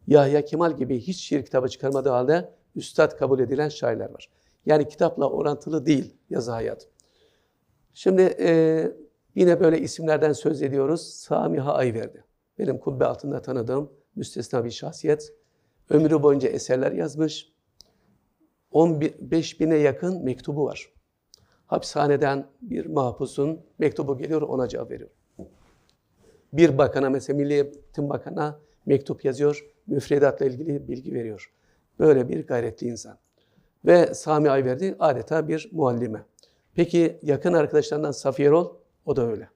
Speaker 1: Yahya Kemal gibi hiç şiir kitabı çıkarmadığı halde üstad kabul edilen şairler var. Yani kitapla orantılı değil yazı hayat. Şimdi e, yine böyle isimlerden söz ediyoruz. Samiha Ayverdi. Benim kubbe altında tanıdığım müstesna bir şahsiyet. Ömrü boyunca eserler yazmış. 15 bine yakın mektubu var. Hapishaneden bir mahpusun mektubu geliyor, ona cevap veriyor. Bir bakana, mesela Milli Eğitim Bakanı'na mektup yazıyor, müfredatla ilgili bilgi veriyor. Böyle bir gayretli insan. Ve Sami Ayverdi adeta bir muallime. Peki yakın arkadaşlarından Safiye Rol, o da öyle.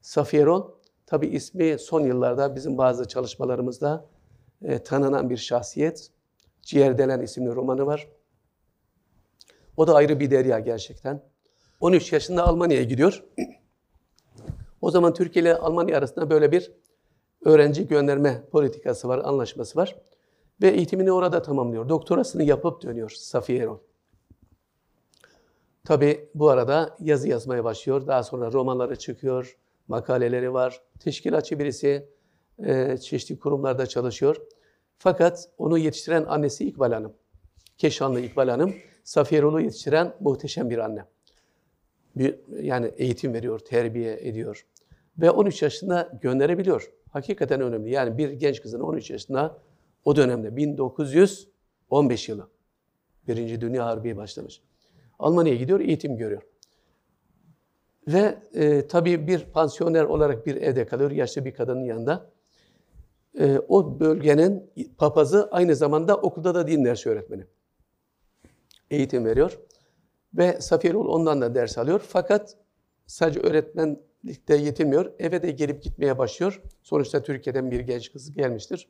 Speaker 1: Safiye Rol, tabi ismi son yıllarda bizim bazı çalışmalarımızda e, tanınan bir şahsiyet. Ciğerdelen isimli romanı var. O da ayrı bir derya gerçekten. 13 yaşında Almanya'ya gidiyor. O zaman Türkiye ile Almanya arasında böyle bir öğrenci gönderme politikası var, anlaşması var. Ve eğitimini orada tamamlıyor. Doktorasını yapıp dönüyor Safiye Erol. Tabi bu arada yazı yazmaya başlıyor. Daha sonra romanları çıkıyor, makaleleri var. Teşkilatçı birisi, e, çeşitli kurumlarda çalışıyor. Fakat onu yetiştiren annesi İkbal Hanım. Keşanlı İkbal Hanım, Safiye Erol'u yetiştiren muhteşem bir anne. Bir, yani eğitim veriyor, terbiye ediyor. Ve 13 yaşında gönderebiliyor. Hakikaten önemli. Yani bir genç kızın 13 yaşında o dönemde 1915 yılı. Birinci Dünya Harbi başlamış. Almanya'ya gidiyor, eğitim görüyor. Ve e, tabii bir pansiyoner olarak bir evde kalıyor, yaşlı bir kadının yanında. E, o bölgenin papazı aynı zamanda okulda da din dersi öğretmeni. Eğitim veriyor. Ve Safiyerul ondan da ders alıyor. Fakat sadece öğretmenlikte yetinmiyor. Eve de gelip gitmeye başlıyor. Sonuçta Türkiye'den bir genç kız gelmiştir.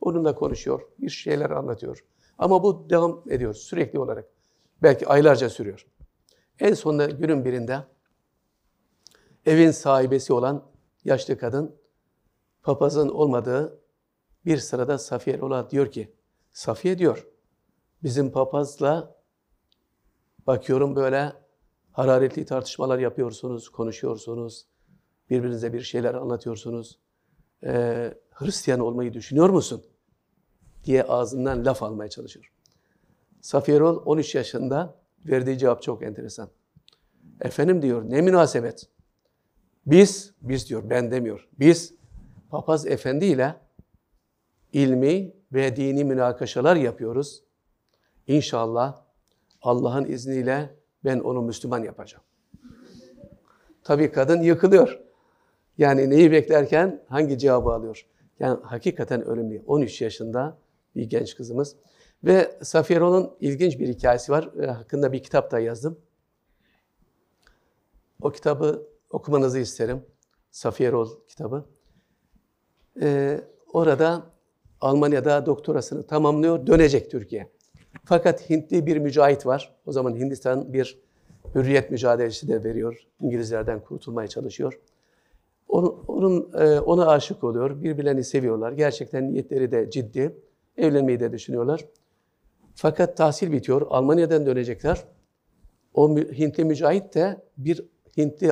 Speaker 1: Onunla konuşuyor, bir şeyler anlatıyor. Ama bu devam ediyor sürekli olarak. Belki aylarca sürüyor. En sonunda günün birinde evin sahibesi olan yaşlı kadın papazın olmadığı bir sırada Safiye Lola diyor ki, Safiye diyor, bizim papazla bakıyorum böyle hararetli tartışmalar yapıyorsunuz, konuşuyorsunuz, birbirinize bir şeyler anlatıyorsunuz. Ee, Hristiyan olmayı düşünüyor musun? diye ağzından laf almaya çalışıyor. Safiye Rol 13 yaşında verdiği cevap çok enteresan. Efendim diyor ne münasebet. Biz, biz diyor ben demiyor. Biz papaz efendi ile ilmi ve dini münakaşalar yapıyoruz. İnşallah Allah'ın izniyle ben onu Müslüman yapacağım. Tabii kadın yıkılıyor. Yani neyi beklerken hangi cevabı alıyor? Yani hakikaten önemli. 13 yaşında bir genç kızımız. Ve Safiye Rol'un ilginç bir hikayesi var. E, hakkında bir kitap da yazdım. O kitabı okumanızı isterim. Safiye Rol kitabı. Ee, orada Almanya'da doktorasını tamamlıyor, dönecek Türkiye. Fakat Hintli bir mücahit var. O zaman Hindistan bir hürriyet mücadelesi de veriyor. İngilizlerden kurtulmaya çalışıyor. Onun, onun e, ona aşık oluyor. Birbirlerini seviyorlar. Gerçekten niyetleri de ciddi. Evlenmeyi de düşünüyorlar. Fakat tahsil bitiyor. Almanya'dan dönecekler. O Hintli mücahit de bir Hintli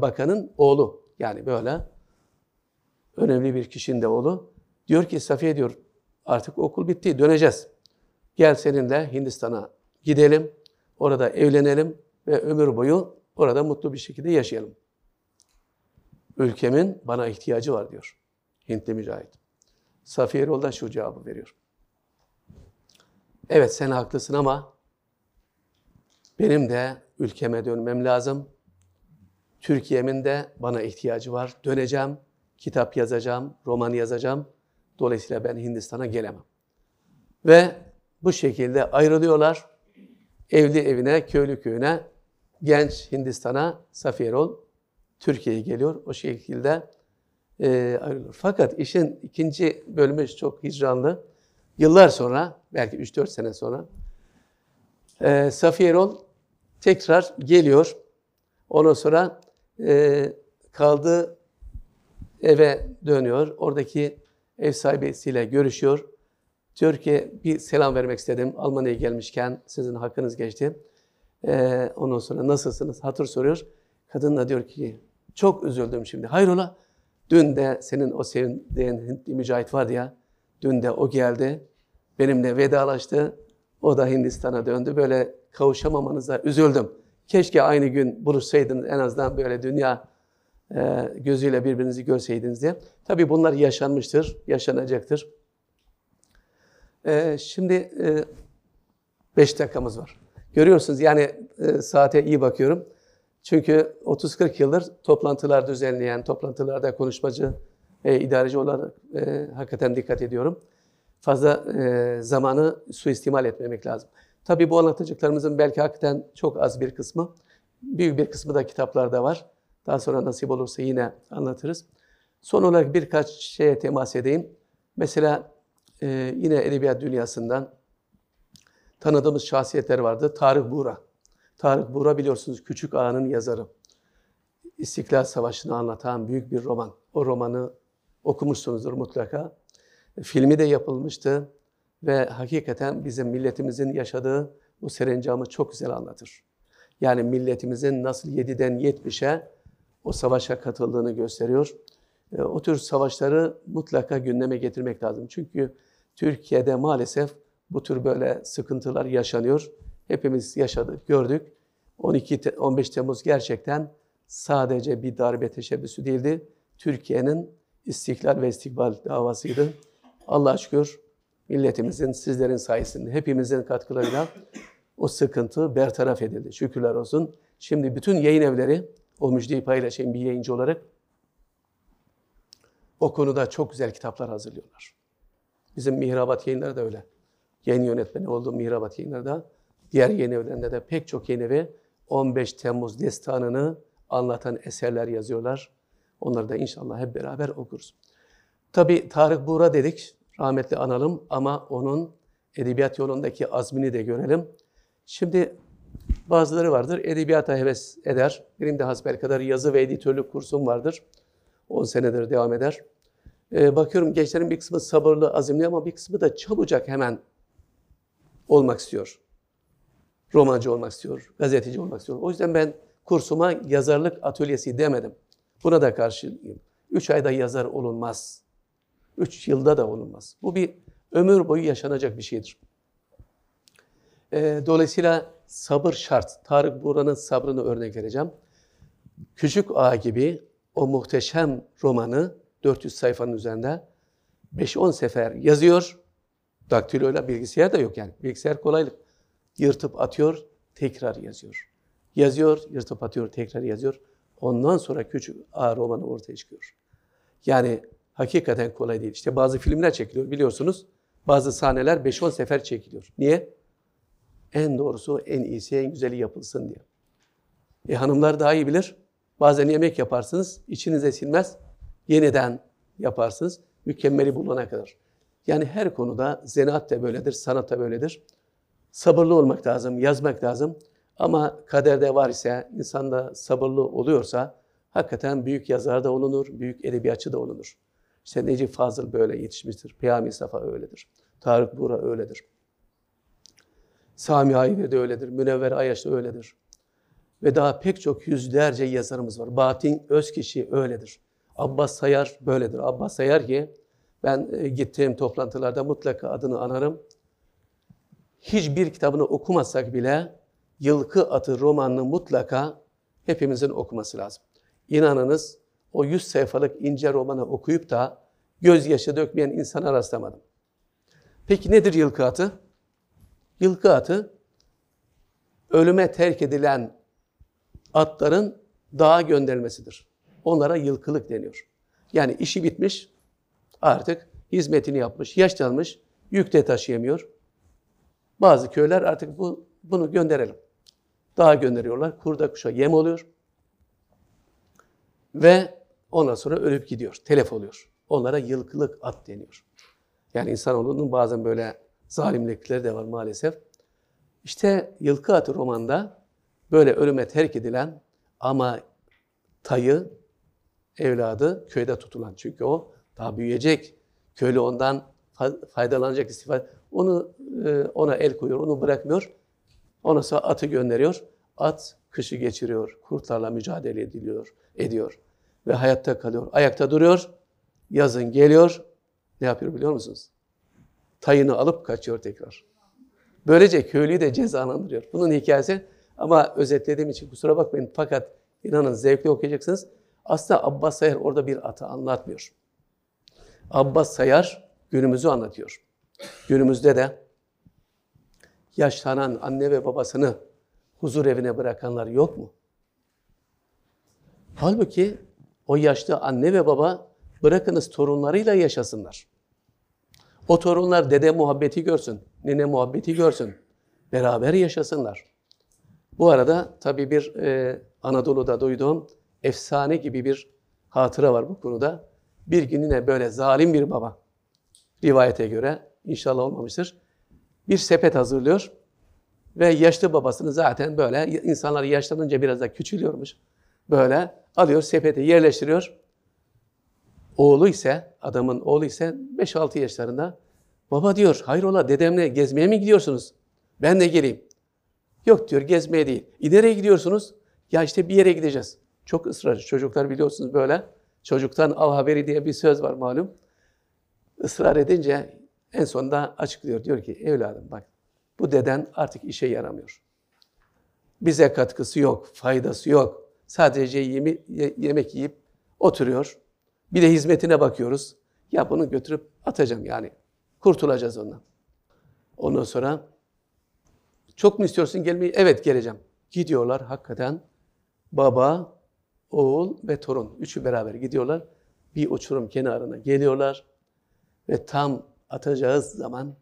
Speaker 1: bakanın oğlu. Yani böyle önemli bir kişinin de oğlu. Diyor ki Safiye diyor artık okul bitti döneceğiz. Gel seninle Hindistan'a gidelim. Orada evlenelim ve ömür boyu orada mutlu bir şekilde yaşayalım. Ülkemin bana ihtiyacı var diyor Hintli mücahit. Safiye Erol da şu cevabı veriyor. Evet sen haklısın ama benim de ülkeme dönmem lazım. Türkiye'min de bana ihtiyacı var. Döneceğim, kitap yazacağım, roman yazacağım. Dolayısıyla ben Hindistan'a gelemem. Ve bu şekilde ayrılıyorlar. Evli evine, köylü köyüne, genç Hindistan'a Safiye Erol Türkiye'ye geliyor. O şekilde e, ayrılıyor. Fakat işin ikinci bölümü çok hicranlı. Yıllar sonra, belki 3-4 sene sonra e, Safiye Erol tekrar geliyor. Ondan sonra e, kaldığı eve dönüyor. Oradaki ev sahibisiyle görüşüyor. Diyor ki bir selam vermek istedim. Almanya'ya gelmişken sizin hakkınız geçti. Ee, ondan sonra nasılsınız? Hatır soruyor. Kadın da diyor ki çok üzüldüm şimdi. Hayrola? Dün de senin o sevdiğin Hintli mücahit vardı ya. Dün de o geldi. Benimle vedalaştı. O da Hindistan'a döndü. Böyle kavuşamamanıza üzüldüm. Keşke aynı gün buluşsaydınız en azından böyle dünya e, gözüyle birbirinizi görseydiniz diye. Tabii bunlar yaşanmıştır, yaşanacaktır. E, şimdi e, beş dakikamız var. Görüyorsunuz yani e, saate iyi bakıyorum. Çünkü 30-40 yıldır toplantılar düzenleyen, toplantılarda konuşmacı e, idareci olarak e, hakikaten dikkat ediyorum. Fazla e, zamanı suistimal etmemek lazım. Tabii bu anlatacaklarımızın belki hakikaten çok az bir kısmı, büyük bir kısmı da kitaplarda var. Daha sonra nasip olursa yine anlatırız. Son olarak birkaç şeye temas edeyim. Mesela e, yine edebiyat dünyasından tanıdığımız şahsiyetler vardı. Tarık Buğra. Tarık Buğra biliyorsunuz Küçük Ağa'nın yazarı. İstiklal Savaşı'nı anlatan büyük bir roman. O romanı okumuşsunuzdur mutlaka. Filmi de yapılmıştı ve hakikaten bizim milletimizin yaşadığı bu serencamı çok güzel anlatır. Yani milletimizin nasıl 7'den 70'e o savaşa katıldığını gösteriyor. E, o tür savaşları mutlaka gündeme getirmek lazım. Çünkü Türkiye'de maalesef bu tür böyle sıkıntılar yaşanıyor. Hepimiz yaşadık, gördük. 12 15 Temmuz gerçekten sadece bir darbe teşebbüsü değildi. Türkiye'nin istiklal ve istikbal davasıydı. Allah şükür milletimizin, sizlerin sayesinde, hepimizin katkılarıyla o sıkıntı bertaraf edildi. Şükürler olsun. Şimdi bütün yayın evleri, o müjdeyi paylaşayım bir yayıncı olarak, o konuda çok güzel kitaplar hazırlıyorlar. Bizim Mihrabat yayınları da öyle. Yayın yönetmeni olduğum Mihrabat yayınları diğer yayın evlerinde de pek çok yayın evi 15 Temmuz destanını anlatan eserler yazıyorlar. Onları da inşallah hep beraber okuruz. Tabi Tarık Buğra dedik, rahmetli analım ama onun edebiyat yolundaki azmini de görelim. Şimdi bazıları vardır, edebiyata heves eder. Benim de hasbel kadar yazı ve editörlük kursum vardır. 10 senedir devam eder. Ee, bakıyorum gençlerin bir kısmı sabırlı, azimli ama bir kısmı da çabucak hemen olmak istiyor. Romancı olmak istiyor, gazeteci olmak istiyor. O yüzden ben kursuma yazarlık atölyesi demedim. Buna da karşıyım. Üç ayda yazar olunmaz. Üç yılda da olunmaz. Bu bir ömür boyu yaşanacak bir şeydir. E, dolayısıyla sabır şart. Tarık Buğra'nın sabrını örnek vereceğim. Küçük Ağa gibi o muhteşem romanı 400 sayfanın üzerinde 5-10 sefer yazıyor. Daktiloyla bilgisayar da yok yani. Bilgisayar kolaylık. Yırtıp atıyor, tekrar yazıyor. Yazıyor, yırtıp atıyor, tekrar yazıyor. Ondan sonra küçük A romanı ortaya çıkıyor. Yani hakikaten kolay değil. İşte bazı filmler çekiliyor biliyorsunuz. Bazı sahneler 5-10 sefer çekiliyor. Niye? En doğrusu, en iyisi, en güzeli yapılsın diye. E hanımlar daha iyi bilir. Bazen yemek yaparsınız, içinize silmez. Yeniden yaparsınız, mükemmeli bulana kadar. Yani her konuda zanaat da böyledir, sanat da böyledir. Sabırlı olmak lazım, yazmak lazım. Ama kaderde var ise, insanda sabırlı oluyorsa hakikaten büyük yazar da olunur, büyük edebiyatçı da olunur. İşte Necip Fazıl böyle yetişmiştir, Peyami Safa öyledir, Tarık Buğra öyledir. Sami Aygır de öyledir, Münevver Ayaş da öyledir. Ve daha pek çok yüzlerce yazarımız var. Bahattin Özkişi öyledir. Abbas Sayar böyledir. Abbas Sayar ki ben e, gittiğim toplantılarda mutlaka adını anarım. Hiçbir kitabını okumasak bile Yılkı Atı romanını mutlaka hepimizin okuması lazım. İnanınız o 100 sayfalık ince romanı okuyup da gözyaşı dökmeyen insana rastlamadım. Peki nedir Yılkı Atı? Yılkı Atı ölüme terk edilen atların dağa gönderilmesidir. Onlara yılkılık deniyor. Yani işi bitmiş, artık hizmetini yapmış, yaşlanmış, yük de taşıyamıyor. Bazı köyler artık bu, bunu gönderelim. Dağa gönderiyorlar, kurda kuşa yem oluyor. Ve ondan sonra ölüp gidiyor, telef oluyor. Onlara yılkılık at deniyor. Yani insanoğlunun bazen böyle zalimlikleri de var maalesef. İşte Yılkı Atı romanda böyle ölüme terk edilen ama tayı, evladı köyde tutulan. Çünkü o daha büyüyecek. Köylü ondan faydalanacak istifade. Onu e, ona el koyuyor, onu bırakmıyor. Ondan sonra atı gönderiyor. At kışı geçiriyor, kurtlarla mücadele ediliyor, ediyor ve hayatta kalıyor. Ayakta duruyor. Yazın geliyor. Ne yapıyor biliyor musunuz? Tayını alıp kaçıyor tekrar. Böylece köylüyü de cezalandırıyor. Bunun hikayesi ama özetlediğim için kusura bakmayın fakat inanın zevkli okuyacaksınız. Aslında Abbas Sayar orada bir atı anlatmıyor. Abbas Sayar günümüzü anlatıyor. Günümüzde de yaşlanan anne ve babasını huzur evine bırakanlar yok mu? Halbuki o yaşlı anne ve baba bırakınız torunlarıyla yaşasınlar. O torunlar dede muhabbeti görsün, nene muhabbeti görsün. Beraber yaşasınlar. Bu arada tabii bir e, Anadolu'da duyduğum efsane gibi bir hatıra var bu konuda. Bir gün yine böyle zalim bir baba, rivayete göre inşallah olmamıştır, bir sepet hazırlıyor ve yaşlı babasını zaten böyle insanlar yaşlanınca biraz da küçülüyormuş. Böyle alıyor sepeti yerleştiriyor. Oğlu ise, adamın oğlu ise 5-6 yaşlarında. Baba diyor, hayrola dedemle gezmeye mi gidiyorsunuz? Ben de geleyim. Yok diyor, gezmeye değil. E nereye gidiyorsunuz? Ya işte bir yere gideceğiz. Çok ısrarcı. Çocuklar biliyorsunuz böyle. Çocuktan al haberi diye bir söz var malum. Israr edince en sonunda açıklıyor. Diyor ki evladım bak bu deden artık işe yaramıyor. Bize katkısı yok, faydası yok. Sadece yemi, yemek yiyip oturuyor. Bir de hizmetine bakıyoruz. Ya bunu götürüp atacağım yani. Kurtulacağız ondan. Ondan sonra çok mu istiyorsun gelmeyi? Evet geleceğim. Gidiyorlar hakikaten. Baba, oğul ve torun. Üçü beraber gidiyorlar. Bir uçurum kenarına geliyorlar. Ve tam atacağız zaman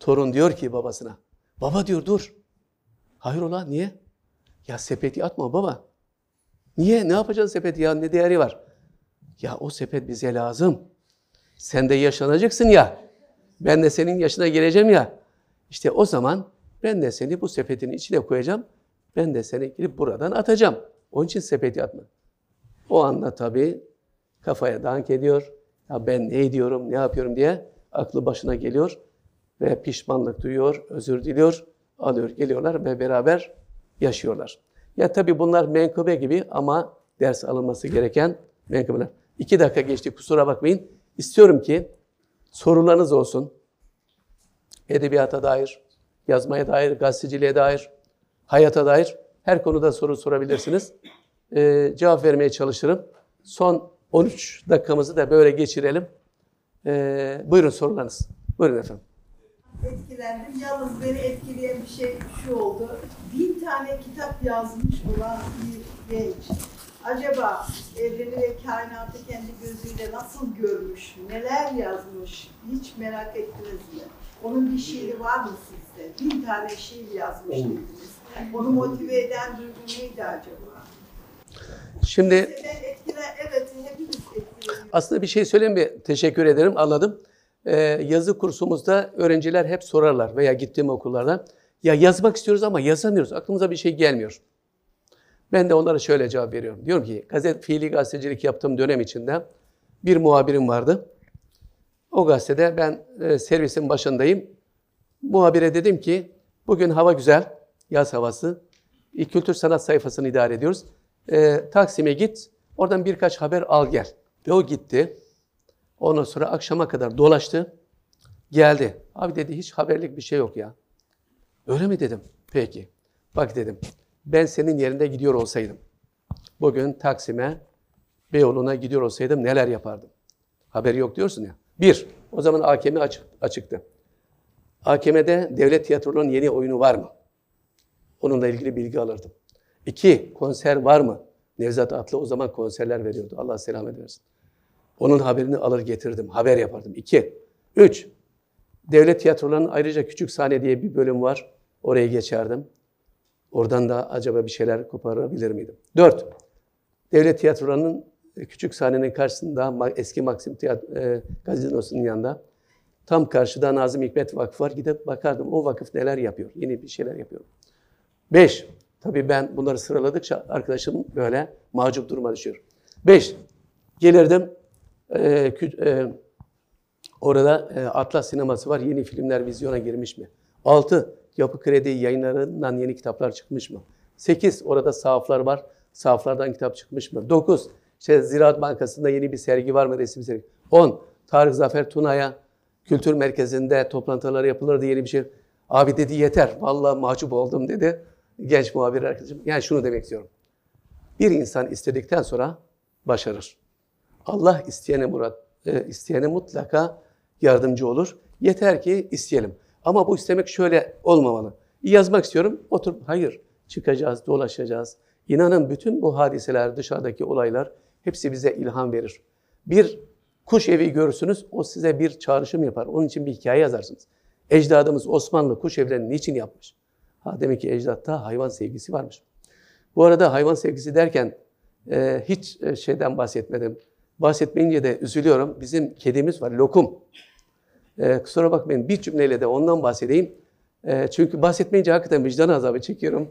Speaker 1: torun diyor ki babasına. Baba diyor dur. Hayrola niye? Ya sepeti atma baba. Niye? Ne yapacaksın sepeti ya? Ne değeri var? Ya o sepet bize lazım. Sen de yaşlanacaksın ya. Ben de senin yaşına geleceğim ya. İşte o zaman ben de seni bu sepetin içine koyacağım. Ben de seni girip buradan atacağım. Onun için sepeti atma. O anda tabii kafaya dank ediyor. Ya ben ne ediyorum, ne yapıyorum diye aklı başına geliyor ve pişmanlık duyuyor, özür diliyor, alıyor, geliyorlar ve beraber yaşıyorlar. Ya tabii bunlar menkıbe gibi ama ders alınması gereken menkıbeler. İki dakika geçti kusura bakmayın. İstiyorum ki sorularınız olsun. Edebiyata dair, yazmaya dair, gazeteciliğe dair, hayata dair her konuda soru sorabilirsiniz. Ee, cevap vermeye çalışırım. Son 13 dakikamızı da böyle geçirelim. Ee, buyurun sorularınız. Buyurun efendim.
Speaker 2: Etkilendim. Yalnız beni etkileyen bir şey şu oldu. Bin tane kitap yazmış olan bir genç. Acaba evreni ve kainatı kendi gözüyle nasıl görmüş, neler yazmış hiç merak ettiniz mi? Onun bir şiiri var mı sizde? Bin tane şiir yazmış dediniz. Onu motive eden duygu neydi acaba?
Speaker 1: Şimdi
Speaker 2: Ben etkile, evet
Speaker 1: aslında bir şey söyleyeyim mi? Teşekkür ederim, anladım. e, yazı kursumuzda öğrenciler hep sorarlar veya gittiğim okullarda ya yazmak istiyoruz ama yazamıyoruz. Aklımıza bir şey gelmiyor. Ben de onlara şöyle cevap veriyorum. Diyorum ki gazet fiili gazetecilik yaptığım dönem içinde bir muhabirim vardı. O gazetede ben e, servisin başındayım. Muhabire dedim ki bugün hava güzel, yaz havası. Kültür sanat sayfasını idare ediyoruz. E, Taksim'e git, oradan birkaç haber al gel. Ve o gitti. Ondan sonra akşama kadar dolaştı. Geldi. Abi dedi hiç haberlik bir şey yok ya. Öyle mi dedim. Peki. Bak dedim. Ben senin yerinde gidiyor olsaydım. Bugün Taksim'e, Beyoğlu'na gidiyor olsaydım neler yapardım? Haberi yok diyorsun ya. Bir, o zaman AKM açık, açıktı. AKM'de devlet tiyatrolarının yeni oyunu var mı? Onunla ilgili bilgi alırdım. İki, konser var mı? Nevzat Atlı o zaman konserler veriyordu. Allah selamet versin. Onun haberini alır getirdim. Haber yapardım. İki. Üç, devlet tiyatrolarının ayrıca küçük sahne diye bir bölüm var. Oraya geçerdim. Oradan da acaba bir şeyler koparabilir miydim? Dört, devlet tiyatrolarının küçük sahnenin karşısında eski Maxim Tiyat- e, Gazinosu'nun yanında tam karşıda Nazım Hikmet Vakfı var. Gidip bakardım o vakıf neler yapıyor. Yeni bir şeyler yapıyor. Beş, tabii ben bunları sıraladıkça arkadaşım böyle macup duruma düşüyor. Beş, gelirdim e, e, orada e, Atlas Sineması var. Yeni filmler vizyona girmiş mi? Altı, Yapı Kredi yayınlarından yeni kitaplar çıkmış mı? Sekiz, orada sahaflar var. Sahaflardan kitap çıkmış mı? Dokuz, işte Ziraat Bankası'nda yeni bir sergi var mı? Resim sergi. On, Tarık Zafer Tuna'ya kültür merkezinde toplantılar yapılırdı yeni bir şey. Abi dedi yeter. Vallahi mahcup oldum dedi. Genç muhabir arkadaşım. Yani şunu demek istiyorum. Bir insan istedikten sonra başarır. Allah isteyene murat, e, isteyene mutlaka yardımcı olur. Yeter ki isteyelim. Ama bu istemek şöyle olmamalı. Yazmak istiyorum, oturup hayır çıkacağız, dolaşacağız. İnanın bütün bu hadiseler, dışarıdaki olaylar hepsi bize ilham verir. Bir kuş evi görürsünüz, o size bir çağrışım yapar. Onun için bir hikaye yazarsınız. Ecdadımız Osmanlı kuş evlerini niçin yapmış? Ha demek ki ecdatta hayvan sevgisi varmış. Bu arada hayvan sevgisi derken e, hiç e, şeyden bahsetmedim. Bahsetmeyince de üzülüyorum. Bizim kedimiz var, lokum. E, kusura bakmayın bir cümleyle de ondan bahsedeyim. E, çünkü bahsetmeyince hakikaten vicdan azabı çekiyorum.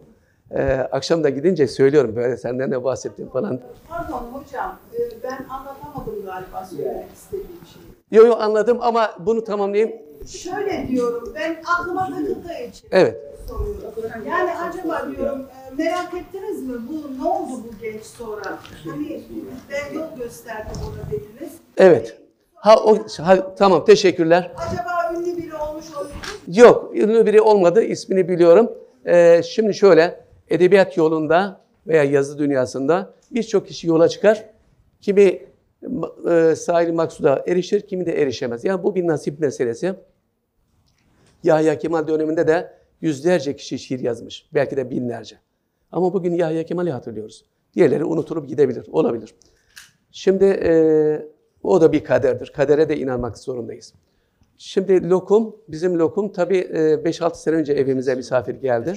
Speaker 1: E, akşam da gidince söylüyorum böyle senden de bahsettim falan.
Speaker 2: Pardon hocam, e, ben anlatamadım galiba söylemek istediğim şeyi.
Speaker 1: Yo yo anladım ama bunu tamamlayayım.
Speaker 2: Şöyle diyorum, ben aklıma takıldığı için
Speaker 1: Evet.
Speaker 2: soruyorum. Yani acaba diyorum, e, merak ettiniz mi? Bu ne oldu bu genç sonra? Hani ben yol gösterdim ona dediniz.
Speaker 1: Evet. Ha, o, ha tamam teşekkürler.
Speaker 2: Acaba ünlü biri olmuş mi?
Speaker 1: Yok, ünlü biri olmadı. ismini biliyorum. Ee, şimdi şöyle, edebiyat yolunda veya yazı dünyasında birçok kişi yola çıkar. Kimi e, sahil maksuda erişir, kimi de erişemez. Yani bu bir nasip meselesi. Yahya Kemal döneminde de yüzlerce kişi şiir yazmış. Belki de binlerce. Ama bugün Yahya Kemal'i hatırlıyoruz. Diğerleri unutulup gidebilir, olabilir. Şimdi e, o da bir kaderdir. Kadere de inanmak zorundayız. Şimdi lokum, bizim lokum tabii e, 5-6 sene önce evimize misafir geldi.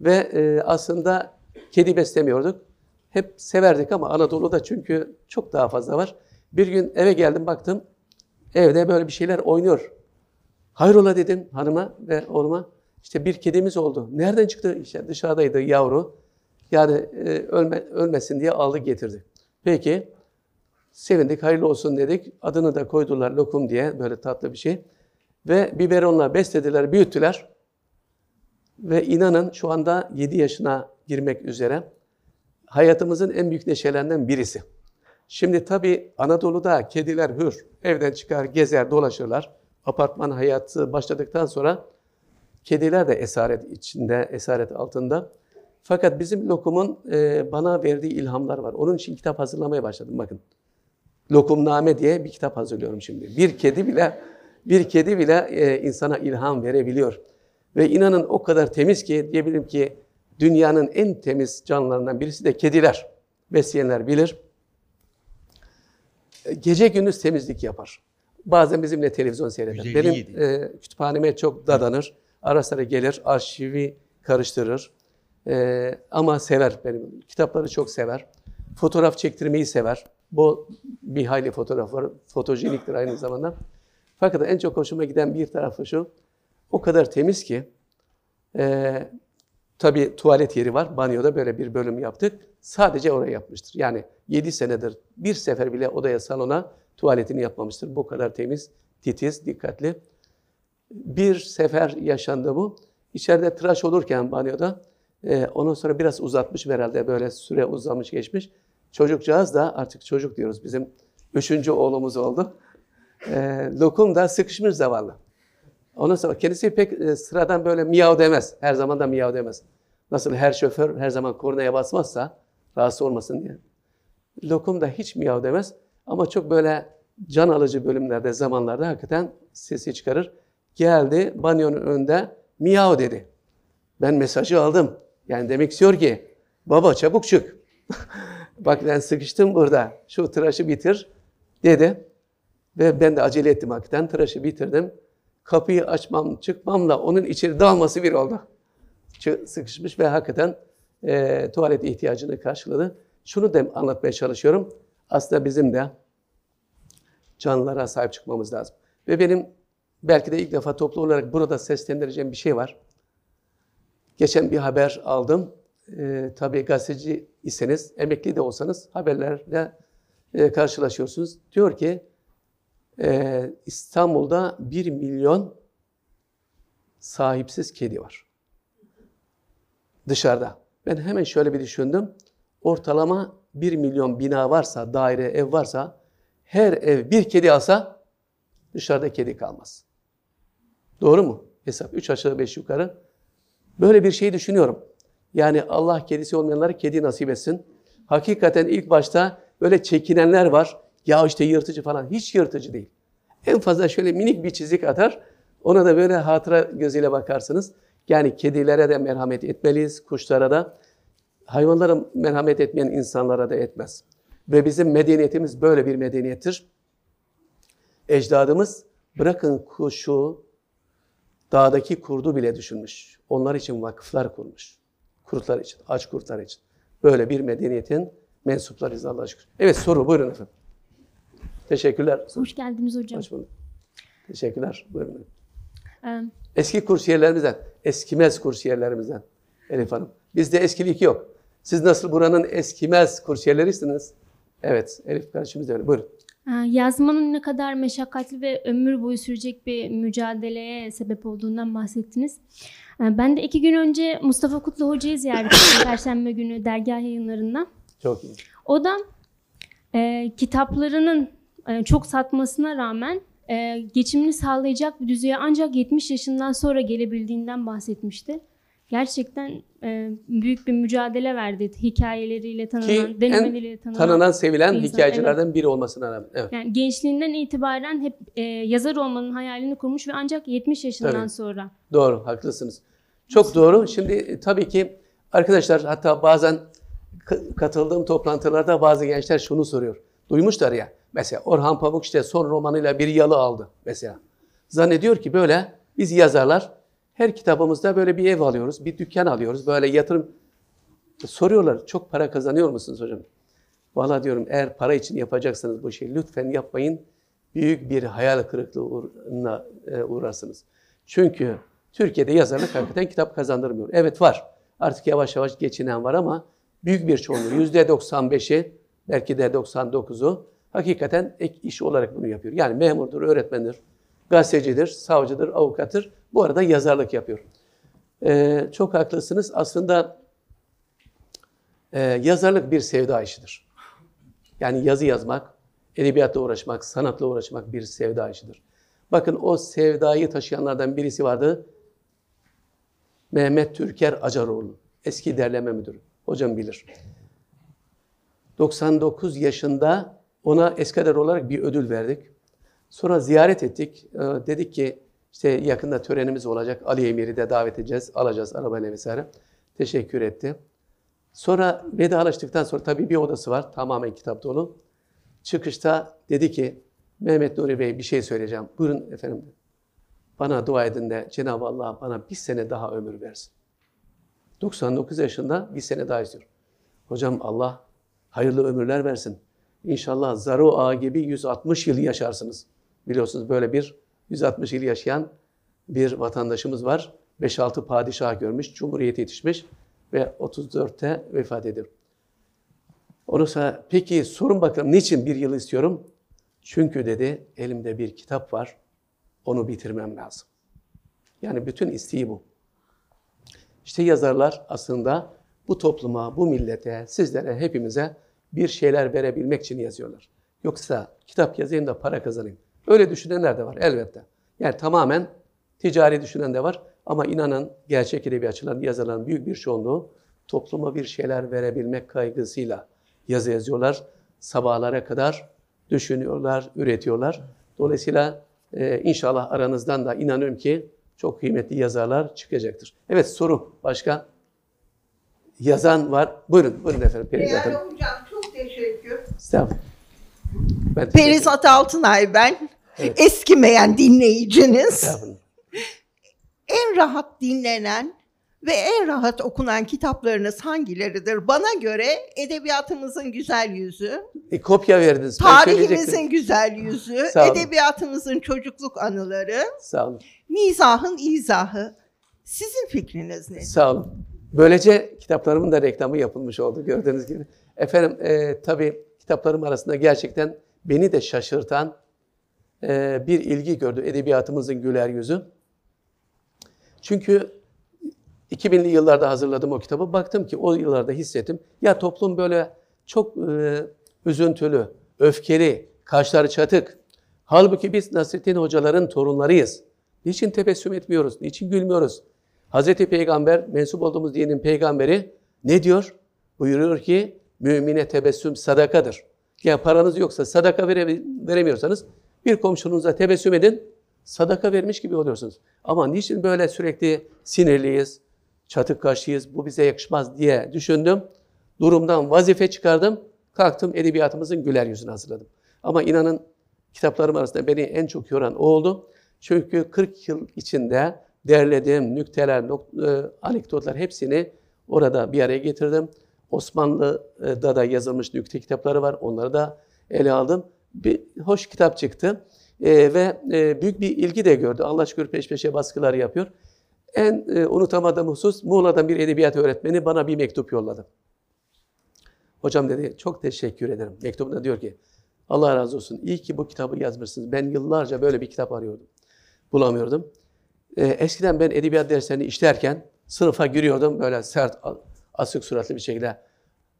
Speaker 1: Ve e, aslında kedi beslemiyorduk. Hep severdik ama Anadolu'da çünkü çok daha fazla var. Bir gün eve geldim baktım, evde böyle bir şeyler oynuyor. Hayrola dedim hanıma ve oğluma. İşte bir kedimiz oldu. Nereden çıktı? İşte dışarıdaydı yavru. Yani e, ölme, ölmesin diye aldı getirdi. Peki sevindik, hayırlı olsun dedik. Adını da koydular lokum diye böyle tatlı bir şey. Ve biberonla beslediler, büyüttüler. Ve inanın şu anda 7 yaşına girmek üzere hayatımızın en büyük neşelerinden birisi. Şimdi tabii Anadolu'da kediler hür, evden çıkar, gezer, dolaşırlar. Apartman hayatı başladıktan sonra kediler de esaret içinde, esaret altında. Fakat bizim lokumun e, bana verdiği ilhamlar var. Onun için kitap hazırlamaya başladım bakın. Lokumname diye bir kitap hazırlıyorum şimdi. Bir kedi bile bir kedi bile e, insana ilham verebiliyor. Ve inanın o kadar temiz ki diyebilirim ki dünyanın en temiz canlılarından birisi de kediler. Besleyenler bilir. E, Gece gündüz temizlik yapar. Bazen bizimle televizyon seyreder.
Speaker 3: 157.
Speaker 1: Benim e, kütüphaneme çok dadanır. Ara sıra gelir, arşivi karıştırır. E, ama sever benim. Kitapları çok sever. Fotoğraf çektirmeyi sever. Bu bir hayli fotoğraf var. Fotojeniktir aynı zamanda. Fakat en çok hoşuma giden bir tarafı şu. O kadar temiz ki e, tabii tuvalet yeri var. Banyoda böyle bir bölüm yaptık. Sadece oraya yapmıştır. Yani 7 senedir bir sefer bile odaya salona tuvaletini yapmamıştır. Bu kadar temiz, titiz, dikkatli. Bir sefer yaşandı bu. İçeride tıraş olurken banyoda e, ondan sonra biraz uzatmış herhalde böyle süre uzamış geçmiş. Çocukcağız da artık çocuk diyoruz bizim üçüncü oğlumuz oldu. E, lokum da sıkışmış zavallı. Ondan sonra kendisi pek e, sıradan böyle miyav demez. Her zaman da miyav demez. Nasıl her şoför her zaman kornaya basmazsa rahatsız olmasın diye. Lokum da hiç miyav demez. Ama çok böyle can alıcı bölümlerde, zamanlarda hakikaten sesi çıkarır. Geldi banyonun önünde miyav dedi. Ben mesajı aldım. Yani demek istiyor ki baba çabuk çık. Bak ben sıkıştım burada. Şu tıraşı bitir dedi. Ve ben de acele ettim hakikaten. Tıraşı bitirdim. Kapıyı açmam, çıkmamla onun içeri dalması bir oldu. Sıkışmış ve hakikaten e, tuvalet ihtiyacını karşıladı. Şunu da anlatmaya çalışıyorum. Aslında bizim de canlılara sahip çıkmamız lazım. Ve benim belki de ilk defa toplu olarak burada seslendireceğim bir şey var. Geçen bir haber aldım. Ee, tabii gazeteci iseniz, emekli de olsanız haberlerle e, karşılaşıyorsunuz. Diyor ki e, İstanbul'da 1 milyon sahipsiz kedi var. Dışarıda. Ben hemen şöyle bir düşündüm. Ortalama 1 milyon bina varsa, daire, ev varsa her ev bir kedi alsa dışarıda kedi kalmaz. Doğru mu? Hesap 3 aşağı 5 yukarı. Böyle bir şey düşünüyorum. Yani Allah kedisi olmayanlara kedi nasip etsin. Hakikaten ilk başta böyle çekinenler var. Ya işte yırtıcı falan. Hiç yırtıcı değil. En fazla şöyle minik bir çizik atar. Ona da böyle hatıra gözüyle bakarsınız. Yani kedilere de merhamet etmeliyiz, kuşlara da. Hayvanlara merhamet etmeyen insanlara da etmez. Ve bizim medeniyetimiz böyle bir medeniyettir. Ecdadımız bırakın kuşu, dağdaki kurdu bile düşünmüş. Onlar için vakıflar kurmuş. Kurtlar için, aç kurtlar için. Böyle bir medeniyetin mensuplarıyız Allah'a şükür. Evet soru buyurun efendim. Teşekkürler.
Speaker 3: Hoş geldiniz hocam.
Speaker 1: Hoş bulduk. Teşekkürler. Buyurun.
Speaker 3: Ee,
Speaker 1: Eski kursiyerlerimizden, eskimez kursiyerlerimizden Elif Hanım. Bizde eskilik yok. Siz nasıl buranın eskimez kursiyerlerisiniz? Evet, Elif kardeşimiz de öyle. Buyurun.
Speaker 3: e, yazmanın ne kadar meşakkatli ve ömür boyu sürecek bir mücadeleye sebep olduğundan bahsettiniz. Ee, Ben de iki gün önce Mustafa Kutlu Hoca'yı ziyaret ettim Perşembe günü dergah yayınlarında.
Speaker 1: Çok iyi.
Speaker 3: O da e, kitaplarının e, çok satmasına rağmen e, geçimini sağlayacak bir düzeye ancak 70 yaşından sonra gelebildiğinden bahsetmişti. Gerçekten e, büyük bir mücadele verdi hikayeleriyle tanınan,
Speaker 1: Ki
Speaker 3: denemeleriyle
Speaker 1: en
Speaker 3: tanınan.
Speaker 1: tanınan, sevilen
Speaker 3: bir insan,
Speaker 1: hikayecilerden biri olmasına rağmen. Evet.
Speaker 3: Yani gençliğinden itibaren hep e, yazar olmanın hayalini kurmuş ve ancak 70 yaşından
Speaker 1: Tabii.
Speaker 3: sonra.
Speaker 1: Doğru, haklısınız. Çok doğru. Şimdi e, tabii ki arkadaşlar hatta bazen katıldığım toplantılarda bazı gençler şunu soruyor. Duymuşlar ya. Mesela Orhan Pamuk işte son romanıyla bir yalı aldı mesela. Zannediyor ki böyle biz yazarlar her kitabımızda böyle bir ev alıyoruz, bir dükkan alıyoruz. Böyle yatırım soruyorlar. Çok para kazanıyor musunuz hocam? Valla diyorum eğer para için yapacaksanız bu şeyi lütfen yapmayın. Büyük bir hayal kırıklığına e, uğrarsınız. Çünkü Türkiye'de yazarlık hakikaten kitap kazandırmıyor. Evet var. Artık yavaş yavaş geçinen var ama büyük bir çoğunluğu yüzde 95'i belki de 99'u hakikaten ek iş olarak bunu yapıyor. Yani memurdur, öğretmendir, gazetecidir, savcıdır, avukattır. Bu arada yazarlık yapıyor. Ee, çok haklısınız. Aslında e, yazarlık bir sevda işidir. Yani yazı yazmak, edebiyatla uğraşmak, sanatla uğraşmak bir sevda işidir. Bakın o sevdayı taşıyanlardan birisi vardı. Mehmet Türker Acaroğlu. Eski derleme müdürü. Hocam bilir. 99 yaşında ona eskader olarak bir ödül verdik. Sonra ziyaret ettik. Ee, dedik ki işte yakında törenimiz olacak. Ali Emir'i de davet edeceğiz. Alacağız arabayla vesaire. Teşekkür etti. Sonra vedalaştıktan sonra tabii bir odası var. Tamamen kitap dolu. Çıkışta dedi ki Mehmet Nuri Bey bir şey söyleyeceğim. Buyurun efendim. Bana dua edin de Cenab-ı Allah bana bir sene daha ömür versin. 99 yaşında bir sene daha istiyor. Hocam Allah hayırlı ömürler versin. İnşallah Zaro Ağa gibi 160 yıl yaşarsınız. Biliyorsunuz böyle bir 160 yıl yaşayan bir vatandaşımız var. 5-6 padişah görmüş, cumhuriyete yetişmiş ve 34'te vefat ediyor. Ondan sonra peki sorun bakalım niçin bir yıl istiyorum? Çünkü dedi elimde bir kitap var, onu bitirmem lazım. Yani bütün isteği bu. İşte yazarlar aslında bu topluma, bu millete, sizlere, hepimize bir şeyler verebilmek için yazıyorlar. Yoksa kitap yazayım da para kazanayım. Öyle düşünenler de var elbette. Yani tamamen ticari düşünen de var. Ama inanın gerçek edebiyatçıların, yazarların büyük bir çoğunluğu topluma bir şeyler verebilmek kaygısıyla yazı yazıyorlar. Sabahlara kadar düşünüyorlar, üretiyorlar. Dolayısıyla e, inşallah aranızdan da inanıyorum ki çok kıymetli yazarlar çıkacaktır. Evet soru başka? Yazan var. Buyurun, buyurun efendim. Hanım.
Speaker 2: hocam.
Speaker 1: Estağfurullah. Ben.
Speaker 4: Perizat Altınay ben.
Speaker 1: Evet.
Speaker 4: Eskimeyen dinleyiciniz. En rahat dinlenen ve en rahat okunan kitaplarınız hangileridir? Bana göre edebiyatımızın güzel yüzü,
Speaker 1: E, kopya verdiniz.
Speaker 4: Tarihimizin güzel yüzü, edebiyatımızın çocukluk anıları,
Speaker 1: Sağ olun.
Speaker 4: mizahın izahı. Sizin fikriniz nedir?
Speaker 1: Sağ olun. Böylece kitaplarımın da reklamı yapılmış oldu gördüğünüz gibi. Efendim e, tabii kitaplarım arasında gerçekten beni de şaşırtan e, bir ilgi gördü edebiyatımızın güler yüzü. Çünkü 2000'li yıllarda hazırladım o kitabı. Baktım ki o yıllarda hissettim. Ya toplum böyle çok e, üzüntülü, öfkeli, kaşları çatık. Halbuki biz Nasrettin hocaların torunlarıyız. Niçin tebessüm etmiyoruz? Niçin gülmüyoruz? Hazreti Peygamber, mensup olduğumuz dinin peygamberi ne diyor? Buyuruyor ki mümine tebessüm sadakadır. Ya paranız yoksa sadaka vere, veremiyorsanız bir komşunuza tebessüm edin. Sadaka vermiş gibi oluyorsunuz. Ama niçin böyle sürekli sinirliyiz, çatık kaşlıyız, bu bize yakışmaz diye düşündüm. Durumdan vazife çıkardım. Kalktım edebiyatımızın güler yüzünü hazırladım. Ama inanın kitaplarım arasında beni en çok yoran o oldu. Çünkü 40 yıl içinde derlediğim nükteler, nok- e, anekdotlar hepsini orada bir araya getirdim. Osmanlı'da da yazılmış nükte kitapları var. Onları da ele aldım. Bir hoş kitap çıktı. E, ve e, büyük bir ilgi de gördü. Allah şükür peş peşe baskılar yapıyor. En e, unutamadığım husus Muğla'dan bir edebiyat öğretmeni bana bir mektup yolladı. Hocam dedi çok teşekkür ederim. Mektubunda diyor ki Allah razı olsun iyi ki bu kitabı yazmışsınız. Ben yıllarca böyle bir kitap arıyordum. Bulamıyordum. Ee, eskiden ben edebiyat derslerini işlerken sınıfa giriyordum böyle sert, asık suratlı bir şekilde.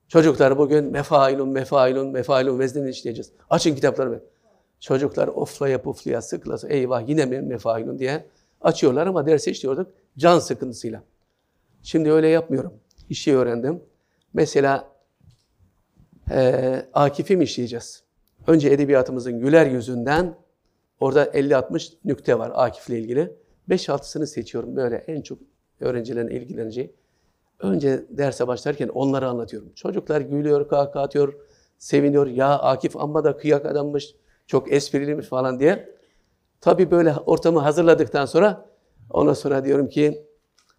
Speaker 1: Çocuklar bugün mefailun, mefailun, mefailun veznini işleyeceğiz. Açın kitapları. Çocuklar oflaya puflaya sıklasa eyvah yine mi mefailun diye açıyorlar ama dersi işliyorduk can sıkıntısıyla. Şimdi öyle yapmıyorum. İşi öğrendim. Mesela eee Akif'i mi işleyeceğiz? Önce edebiyatımızın güler yüzünden orada 50-60 nükte var Akif'le ilgili. 5-6'sını seçiyorum böyle en çok öğrencilerin ilgileneceği. Önce derse başlarken onları anlatıyorum. Çocuklar gülüyor, kahkaha atıyor, seviniyor. Ya Akif amma da kıyak adammış, çok espriliymiş falan diye. Tabii böyle ortamı hazırladıktan sonra ondan sonra diyorum ki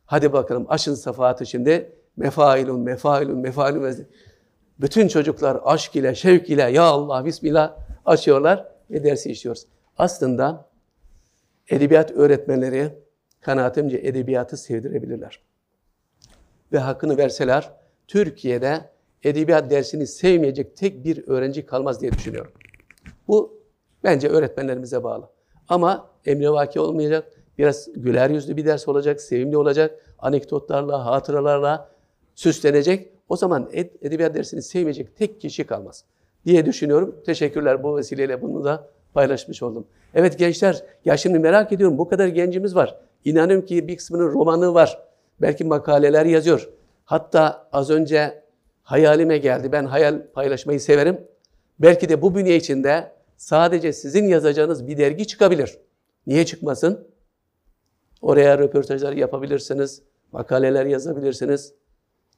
Speaker 1: hadi bakalım aşın safahatı şimdi. Mefailun, mefailun, mefailun. Bütün çocuklar aşk ile, şevk ile ya Allah, Bismillah açıyorlar ve dersi işliyoruz. Aslında edebiyat öğretmenleri kanaatimce edebiyatı sevdirebilirler. Ve hakkını verseler Türkiye'de edebiyat dersini sevmeyecek tek bir öğrenci kalmaz diye düşünüyorum. Bu bence öğretmenlerimize bağlı. Ama emrivaki olmayacak, biraz güler yüzlü bir ders olacak, sevimli olacak, anekdotlarla, hatıralarla süslenecek. O zaman ed- edebiyat dersini sevmeyecek tek kişi kalmaz diye düşünüyorum. Teşekkürler bu vesileyle bunu da paylaşmış oldum. Evet gençler, ya şimdi merak ediyorum bu kadar gencimiz var. İnanıyorum ki bir kısmının romanı var. Belki makaleler yazıyor. Hatta az önce hayalime geldi. Ben hayal paylaşmayı severim. Belki de bu bünye içinde sadece sizin yazacağınız bir dergi çıkabilir. Niye çıkmasın? Oraya röportajlar yapabilirsiniz, makaleler yazabilirsiniz.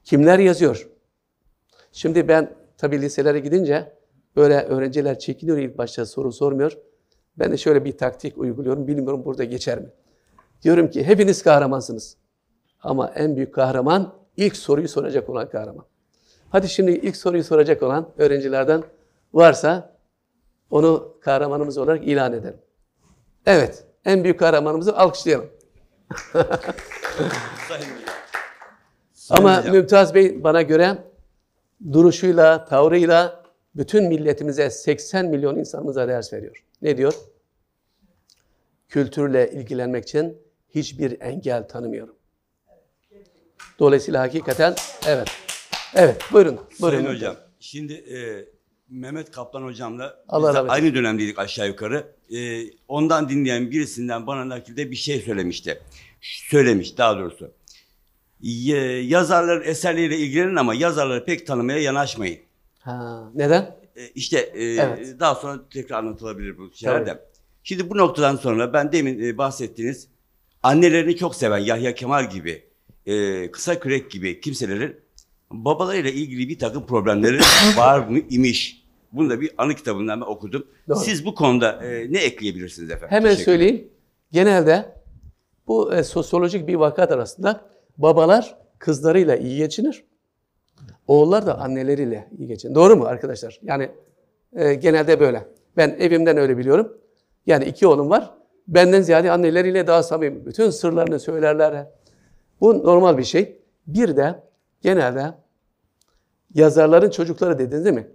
Speaker 1: Kimler yazıyor? Şimdi ben tabii liselere gidince böyle öğrenciler çekiniyor ilk başta soru sormuyor. Ben de şöyle bir taktik uyguluyorum. Bilmiyorum burada geçer mi? Diyorum ki hepiniz kahramansınız. Ama en büyük kahraman ilk soruyu soracak olan kahraman. Hadi şimdi ilk soruyu soracak olan öğrencilerden varsa onu kahramanımız olarak ilan edelim. Evet, En büyük kahramanımızı alkışlayalım. Ama. Mümtaz Bey bana göre duruşuyla, tavrıyla bütün milletimize 80 milyon insanımıza ders veriyor. Ne diyor? Kültürle ilgilenmek için hiçbir engel tanımıyorum. Dolayısıyla hakikaten evet. Evet buyurun. buyurun.
Speaker 5: Sayın Hocam, şimdi e, Mehmet Kaplan Hocamla
Speaker 1: Allah
Speaker 5: biz de aynı dönemdeydik aşağı yukarı. E, ondan dinleyen birisinden bana nakilde bir şey söylemişti. Söylemiş daha doğrusu. Y- yazarların eserleriyle ilgilenin ama yazarları pek tanımaya yanaşmayın.
Speaker 1: Ha, neden?
Speaker 5: E, işte e,
Speaker 1: Evet.
Speaker 5: daha sonra tekrar anlatılabilir bu şeyler
Speaker 1: Tabii.
Speaker 5: de. Şimdi bu noktadan sonra ben demin e, bahsettiğiniz annelerini çok seven Yahya Kemal gibi, e, Kısa Kürek gibi kimselerin babalarıyla ilgili bir takım problemleri var mı imiş. Bunu da bir anı kitabından ben okudum.
Speaker 1: Doğru.
Speaker 5: Siz bu konuda e, ne ekleyebilirsiniz efendim?
Speaker 1: Hemen söyleyeyim. Genelde bu e, sosyolojik bir vakat arasında babalar kızlarıyla iyi geçinir. Oğullar da anneleriyle iyi geçinir. Doğru mu arkadaşlar? Yani e, genelde böyle. Ben evimden öyle biliyorum. Yani iki oğlum var. Benden ziyade anneleriyle daha samimi. Bütün sırlarını söylerler. Bu normal bir şey. Bir de genelde yazarların çocukları dediniz değil mi?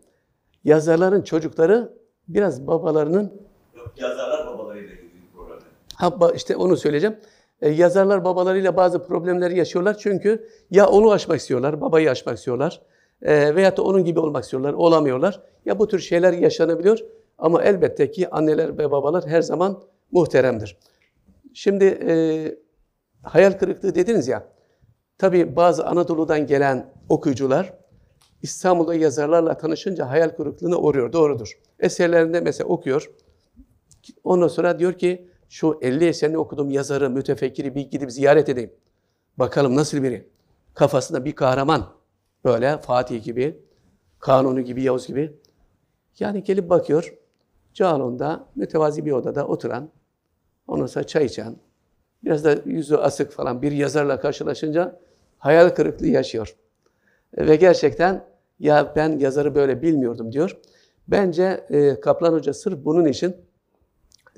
Speaker 1: Yazarların çocukları biraz babalarının
Speaker 5: Yok, yazarlar babalarıyla ilgili problemler.
Speaker 1: Ha işte onu söyleyeceğim. E, yazarlar babalarıyla bazı problemleri yaşıyorlar çünkü ya onu aşmak istiyorlar, babayı aşmak istiyorlar e, veyahut da onun gibi olmak istiyorlar, olamıyorlar. Ya bu tür şeyler yaşanabiliyor ama elbette ki anneler ve babalar her zaman muhteremdir. Şimdi e, hayal kırıklığı dediniz ya, tabii bazı Anadolu'dan gelen okuyucular İstanbul'da yazarlarla tanışınca hayal kırıklığına uğruyor, doğrudur. Eserlerinde mesela okuyor, Ondan sonra diyor ki şu 50 eserini okudum yazarı, mütefekkiri bir gidip ziyaret edeyim. Bakalım nasıl biri. Kafasında bir kahraman. Böyle Fatih gibi, Kanuni gibi, Yavuz gibi. Yani gelip bakıyor. Canon'da mütevazi bir odada oturan, ondan sonra çay içen, biraz da yüzü asık falan bir yazarla karşılaşınca hayal kırıklığı yaşıyor. Ve gerçekten ya ben yazarı böyle bilmiyordum diyor. Bence e, Kaplan Hoca sırf bunun için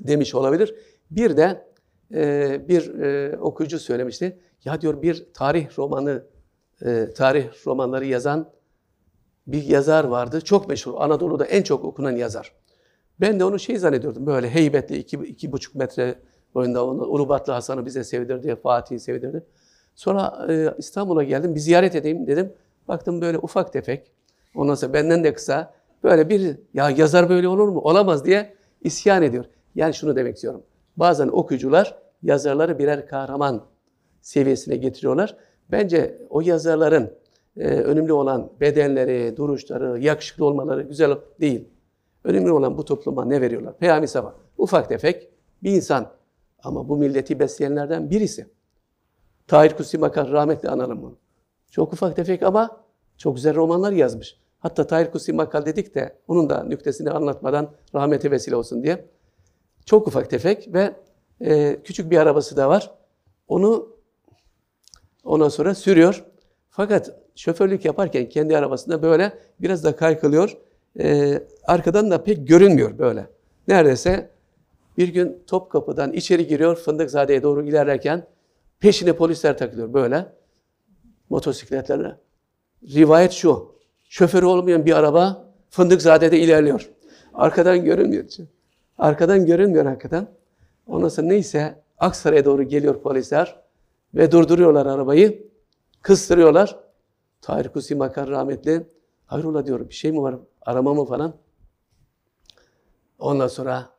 Speaker 1: demiş olabilir. Bir de e, bir e, okuyucu söylemişti. Ya diyor bir tarih romanı, e, tarih romanları yazan bir yazar vardı. Çok meşhur. Anadolu'da en çok okunan yazar. Ben de onu şey zannediyordum. Böyle heybetli iki, iki buçuk metre boyunda onu Ulubatlı Hasan'ı bize sevdirdi, Fatih'i sevdirdi. Sonra e, İstanbul'a geldim. Bir ziyaret edeyim dedim. Baktım böyle ufak tefek. Ondan sonra benden de kısa. Böyle bir ya yazar böyle olur mu? Olamaz diye isyan ediyor. Yani şunu demek istiyorum. Bazen okuyucular yazarları birer kahraman seviyesine getiriyorlar. Bence o yazarların e, önemli olan bedenleri, duruşları, yakışıklı olmaları güzel değil. Önemli olan bu topluma ne veriyorlar? Peyami Sabah. Ufak tefek bir insan. Ama bu milleti besleyenlerden birisi. Tahir Kutsi Makar rahmetli analım onu. Çok ufak tefek ama çok güzel romanlar yazmış. Hatta Tahir Kutsi Makal dedik de onun da nüktesini anlatmadan rahmete vesile olsun diye. Çok ufak tefek ve e, küçük bir arabası da var. Onu ondan sonra sürüyor. Fakat şoförlük yaparken kendi arabasında böyle biraz da kaykılıyor. E, arkadan da pek görünmüyor böyle. Neredeyse bir gün Topkapı'dan içeri giriyor Fındıkzade'ye doğru ilerlerken peşine polisler takılıyor böyle motosikletlerle. Rivayet şu. Şoförü olmayan bir araba Fındıkzade'de ilerliyor. Arkadan görünmüyor. Arkadan görünmüyor hakikaten. Ondan sonra neyse Aksaray'a doğru geliyor polisler ve durduruyorlar arabayı. Kıstırıyorlar. Tahir Kusi Makar rahmetli. Hayrola diyor bir şey mi var? Arama mı falan? Ondan sonra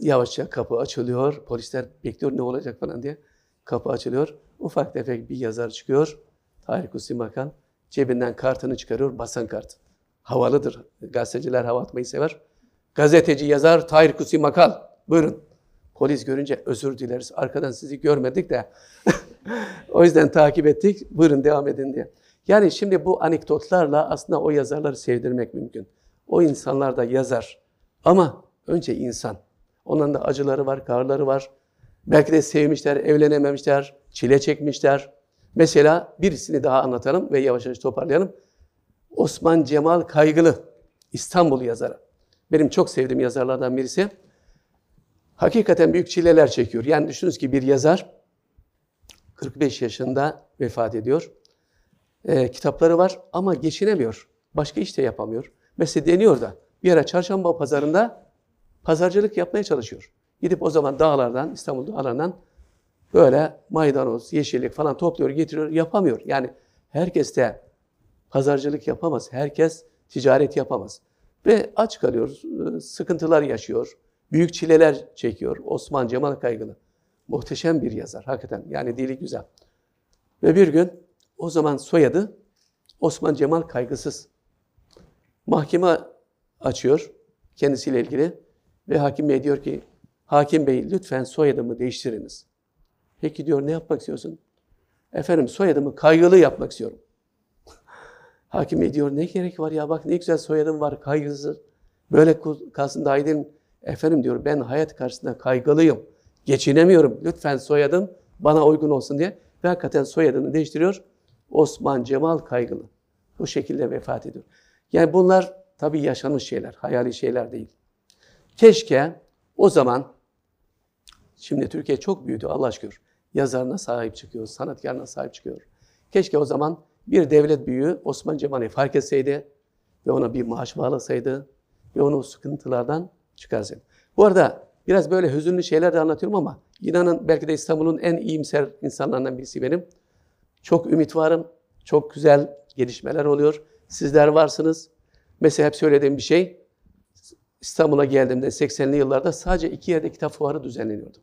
Speaker 1: yavaşça kapı açılıyor. Polisler bekliyor ne olacak falan diye. Kapı açılıyor. Ufak tefek bir yazar çıkıyor. Tahir Kusi Makar cebinden kartını çıkarıyor. Basan kart. Havalıdır. Gazeteciler hava atmayı sever. Gazeteci yazar Tahir Kusi Makal. Buyurun. Polis görünce özür dileriz. Arkadan sizi görmedik de. o yüzden takip ettik. Buyurun devam edin diye. Yani şimdi bu anekdotlarla aslında o yazarları sevdirmek mümkün. O insanlar da yazar. Ama önce insan. Onların da acıları var, karları var. Belki de sevmişler, evlenememişler, çile çekmişler. Mesela birisini daha anlatalım ve yavaş yavaş toparlayalım. Osman Cemal Kaygılı, İstanbul yazarı. Benim çok sevdiğim yazarlardan birisi. Hakikaten büyük çileler çekiyor. Yani düşününüz ki bir yazar 45 yaşında vefat ediyor. Ee, kitapları var ama geçinemiyor. Başka iş de yapamıyor. Mesela deniyor da bir ara çarşamba pazarında pazarcılık yapmaya çalışıyor. Gidip o zaman dağlardan, İstanbul dağlarından böyle maydanoz, yeşillik falan topluyor, getiriyor, yapamıyor. Yani herkes de pazarcılık yapamaz. Herkes ticaret yapamaz. Ve aç kalıyor, sıkıntılar yaşıyor, büyük çileler çekiyor. Osman Cemal Kaygılı. Muhteşem bir yazar hakikaten. Yani dili güzel. Ve bir gün o zaman soyadı Osman Cemal Kaygısız. Mahkeme açıyor kendisiyle ilgili ve hakim bey diyor ki hakim bey lütfen soyadımı değiştiriniz. Peki diyor ne yapmak istiyorsun? Efendim soyadımı kaygılı yapmak istiyorum. Hakim bey diyor ne gerek var ya bak ne güzel soyadım var kaygısız. Böyle kalsın daha iyi? Efendim diyor ben hayat karşısında kaygılıyım. Geçinemiyorum. Lütfen soyadım bana uygun olsun diye. Ve hakikaten soyadını değiştiriyor. Osman Cemal Kaygılı. Bu şekilde vefat ediyor. Yani bunlar tabii yaşanmış şeyler, hayali şeyler değil. Keşke o zaman, şimdi Türkiye çok büyüdü Allah şükür. Yazarına sahip çıkıyor, sanatkarına sahip çıkıyor. Keşke o zaman bir devlet büyüğü Osman Cemal'i fark etseydi ve ona bir maaş bağlasaydı ve onu sıkıntılardan çıkarsaydı. Bu arada biraz böyle hüzünlü şeyler de anlatıyorum ama inanın belki de İstanbul'un en iyimser insanlarından birisi benim. Çok ümit varım. Çok güzel gelişmeler oluyor. Sizler varsınız. Mesela hep söylediğim bir şey. İstanbul'a geldiğimde 80'li yıllarda sadece iki yerde kitap fuarı düzenleniyordu.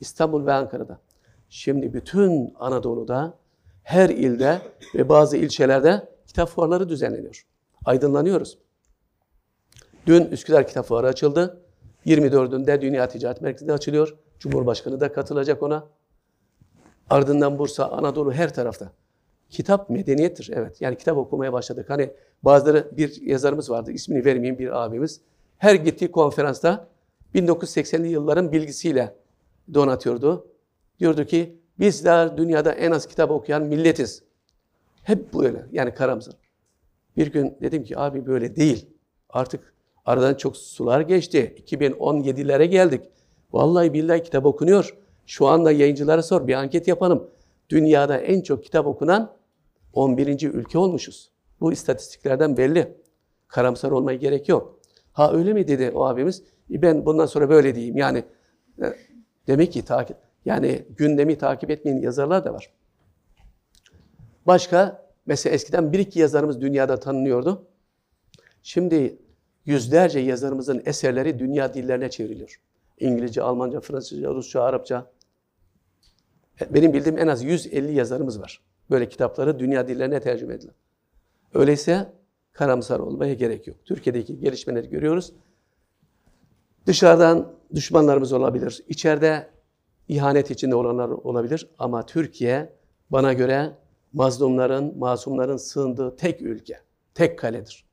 Speaker 1: İstanbul ve Ankara'da. Şimdi bütün Anadolu'da, her ilde ve bazı ilçelerde kitap fuarları düzenleniyor. Aydınlanıyoruz. Dün Üsküdar Kitap Fuarı açıldı. 24'ünde Dünya Ticaret Merkezi'nde açılıyor. Cumhurbaşkanı da katılacak ona. Ardından Bursa, Anadolu her tarafta. Kitap medeniyettir evet. Yani kitap okumaya başladık. Hani bazıları bir yazarımız vardı. ismini vermeyeyim bir abimiz. Her gittiği konferansta 1980'li yılların bilgisiyle donatıyordu. Diyordu ki bizler dünyada en az kitap okuyan milletiz. Hep böyle yani karamsar. Bir gün dedim ki abi böyle değil. Artık aradan çok sular geçti. 2017'lere geldik. Vallahi billahi kitap okunuyor. Şu anda yayıncılara sor bir anket yapalım. Dünyada en çok kitap okunan 11. ülke olmuşuz. Bu istatistiklerden belli. Karamsar olmaya gerek yok. Ha öyle mi dedi o abimiz? E Ben bundan sonra böyle diyeyim. Yani e, demek ki takip yani gündemi takip etmeyen yazarlar da var. Başka mesela eskiden bir iki yazarımız dünyada tanınıyordu. Şimdi yüzlerce yazarımızın eserleri dünya dillerine çevriliyor. İngilizce, Almanca, Fransızca, Rusça, Arapça. Benim bildiğim en az 150 yazarımız var. Böyle kitapları dünya dillerine tercüme edilen. Öyleyse karamsar olmaya gerek yok. Türkiye'deki gelişmeleri görüyoruz. Dışarıdan düşmanlarımız olabilir. İçeride ihanet içinde olanlar olabilir. Ama Türkiye bana göre mazlumların, masumların sığındığı tek ülke, tek kaledir.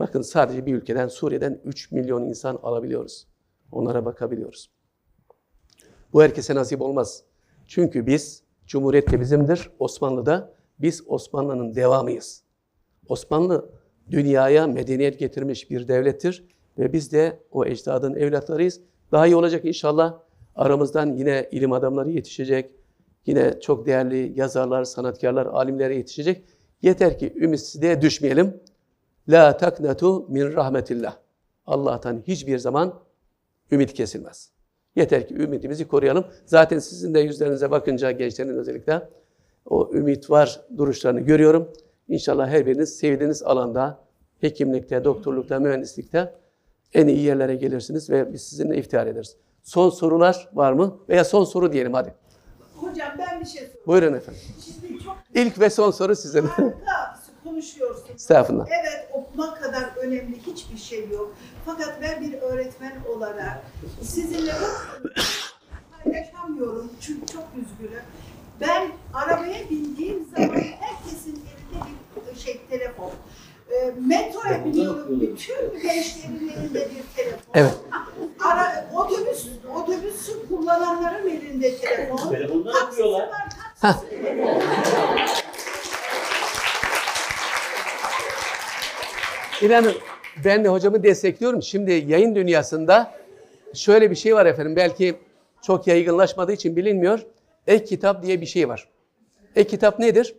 Speaker 1: Bakın sadece bir ülkeden, Suriye'den 3 milyon insan alabiliyoruz. Onlara bakabiliyoruz. Bu herkese nasip olmaz. Çünkü biz, Cumhuriyet de bizimdir, Osmanlı'da biz Osmanlı'nın devamıyız. Osmanlı dünyaya medeniyet getirmiş bir devlettir ve biz de o ecdadın evlatlarıyız. Daha iyi olacak inşallah. Aramızdan yine ilim adamları yetişecek. Yine çok değerli yazarlar, sanatkarlar, alimler yetişecek. Yeter ki ümitsizliğe düşmeyelim. La taknatu min rahmetillah. Allah'tan hiçbir zaman ümit kesilmez. Yeter ki ümidimizi koruyalım. Zaten sizin de yüzlerinize bakınca gençlerin özellikle o ümit var duruşlarını görüyorum. İnşallah her biriniz sevdiğiniz alanda, hekimlikte, doktorlukta, mühendislikte en iyi yerlere gelirsiniz ve biz sizinle iftihar ederiz. Son sorular var mı? Veya son soru diyelim hadi.
Speaker 2: Hocam ben bir şey sorayım.
Speaker 1: Buyurun efendim.
Speaker 2: Şimdi çok
Speaker 1: İlk ve son soru sizin.
Speaker 2: harika konuşuyorsunuz.
Speaker 1: Estağfurullah.
Speaker 2: Evet okuma kadar önemli hiçbir şey yok. Fakat ben bir öğretmen olarak sizinle paylaşamıyorum çünkü çok üzgünüm. Ben arabaya bindiğim zaman herkesin bir şey telefon. E, metroya biniyorum bütün gençlerin elinde bir telefon.
Speaker 1: Evet.
Speaker 2: Ara, otobüs, otobüsü kullananların elinde telefon.
Speaker 6: Telefonda
Speaker 2: Taksisi
Speaker 6: yapıyorlar.
Speaker 1: İnanın ben de hocamı destekliyorum. Şimdi yayın dünyasında şöyle bir şey var efendim. Belki çok yaygınlaşmadığı için bilinmiyor. Ek kitap diye bir şey var. Ek kitap nedir?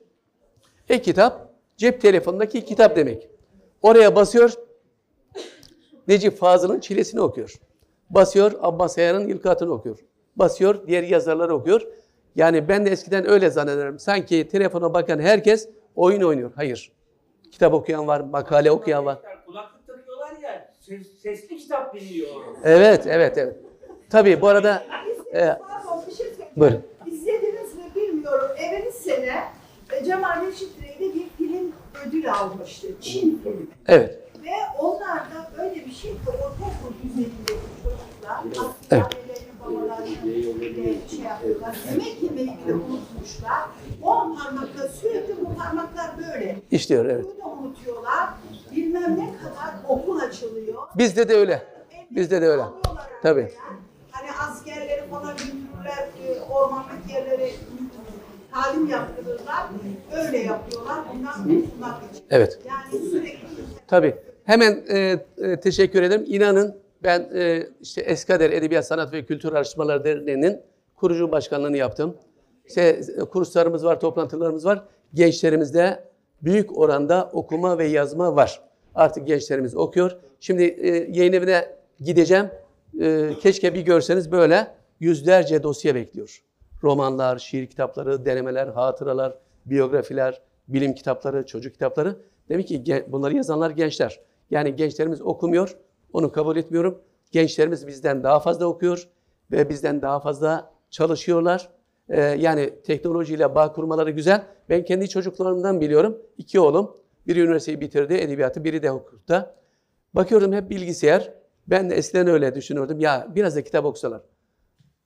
Speaker 1: Ek kitap cep telefonundaki kitap demek. Oraya basıyor. Necip Fazıl'ın çilesini okuyor. Basıyor Abbas Ayar'ın İlkat'ını okuyor. Basıyor diğer yazarları okuyor. Yani ben de eskiden öyle zannederim. Sanki telefona bakan herkes oyun oynuyor. Hayır. Kitap okuyan var, makale okuyan var.
Speaker 6: Kulaklık takıyorlar ya, ses, sesli kitap dinliyor.
Speaker 1: Evet, evet, evet. Tabii bu arada e,
Speaker 2: Pardon bir şey söyleyeyim.
Speaker 1: Buyurun.
Speaker 2: İzlediniz mi bilmiyorum. Evvel sene e, Cemal Reşit Rey'de bir film ödül almıştı. Çin filmi.
Speaker 1: evet.
Speaker 2: Ve onlar da öyle bir şey ki ortaokul düzeyindeki çocuklar
Speaker 1: Evet.
Speaker 2: babalarını şey yapıyorlar. Yemek yemeyi bile unutmuşlar. On parmakla sürekli bu parmaklar böyle.
Speaker 1: İşliyor, evet.
Speaker 2: Bunu da unutuyorlar. Bilmem ne kadar okul açılıyor.
Speaker 1: Bizde de öyle. Bizde de öyle. Tabii.
Speaker 2: Hani askerleri falan götürürler, e, ormanlık yerlere talim yaptırırlar. Öyle yapıyorlar. Bundan kurtulmak için.
Speaker 1: Evet.
Speaker 2: Yani sürekli
Speaker 1: Tabii. Hemen e, e, teşekkür ederim. İnanın ben e, işte Eskader Edebiyat Sanat ve Kültür Araştırmaları Derneği'nin kurucu başkanlığını yaptım. İşte e, kurslarımız var, toplantılarımız var. Gençlerimizde büyük oranda okuma ve yazma var. Artık gençlerimiz okuyor. Şimdi e, yayın evine gideceğim. E, keşke bir görseniz böyle yüzlerce dosya bekliyor. Romanlar, şiir kitapları, denemeler, hatıralar, biyografiler, bilim kitapları, çocuk kitapları. Demek ki bunları yazanlar gençler. Yani gençlerimiz okumuyor, onu kabul etmiyorum. Gençlerimiz bizden daha fazla okuyor ve bizden daha fazla çalışıyorlar. Ee, yani teknolojiyle bağ kurmaları güzel. Ben kendi çocuklarımdan biliyorum. İki oğlum, biri üniversiteyi bitirdi, edebiyatı, biri de hukukta. Bakıyordum hep bilgisayar. Ben de eskiden öyle düşünüyordum. Ya biraz da kitap okusalar.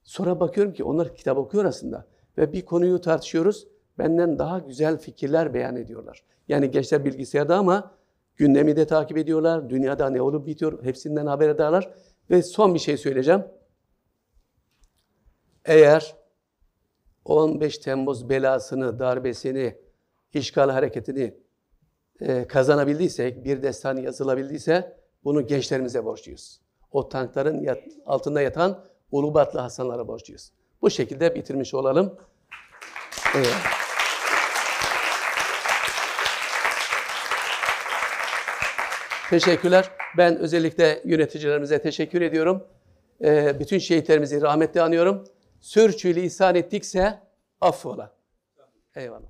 Speaker 1: Sonra bakıyorum ki onlar kitap okuyor aslında. Ve bir konuyu tartışıyoruz. Benden daha güzel fikirler beyan ediyorlar. Yani gençler bilgisayarda ama gündemi de takip ediyorlar. Dünyada ne olup bitiyor hepsinden haberdarlar. Ve son bir şey söyleyeceğim. Eğer 15 Temmuz belasını, darbesini, işgal hareketini e, kazanabildiysek, bir destan yazılabildiyse bunu gençlerimize borçluyuz. O tankların yat- altında yatan Ulubatlı Hasanlara borçluyuz. Bu şekilde bitirmiş olalım. Evet. Teşekkürler. Ben özellikle yöneticilerimize teşekkür ediyorum. Ee, bütün şehitlerimizi rahmetle anıyorum. Sürçü lisan ettikse affola. Eyvallah.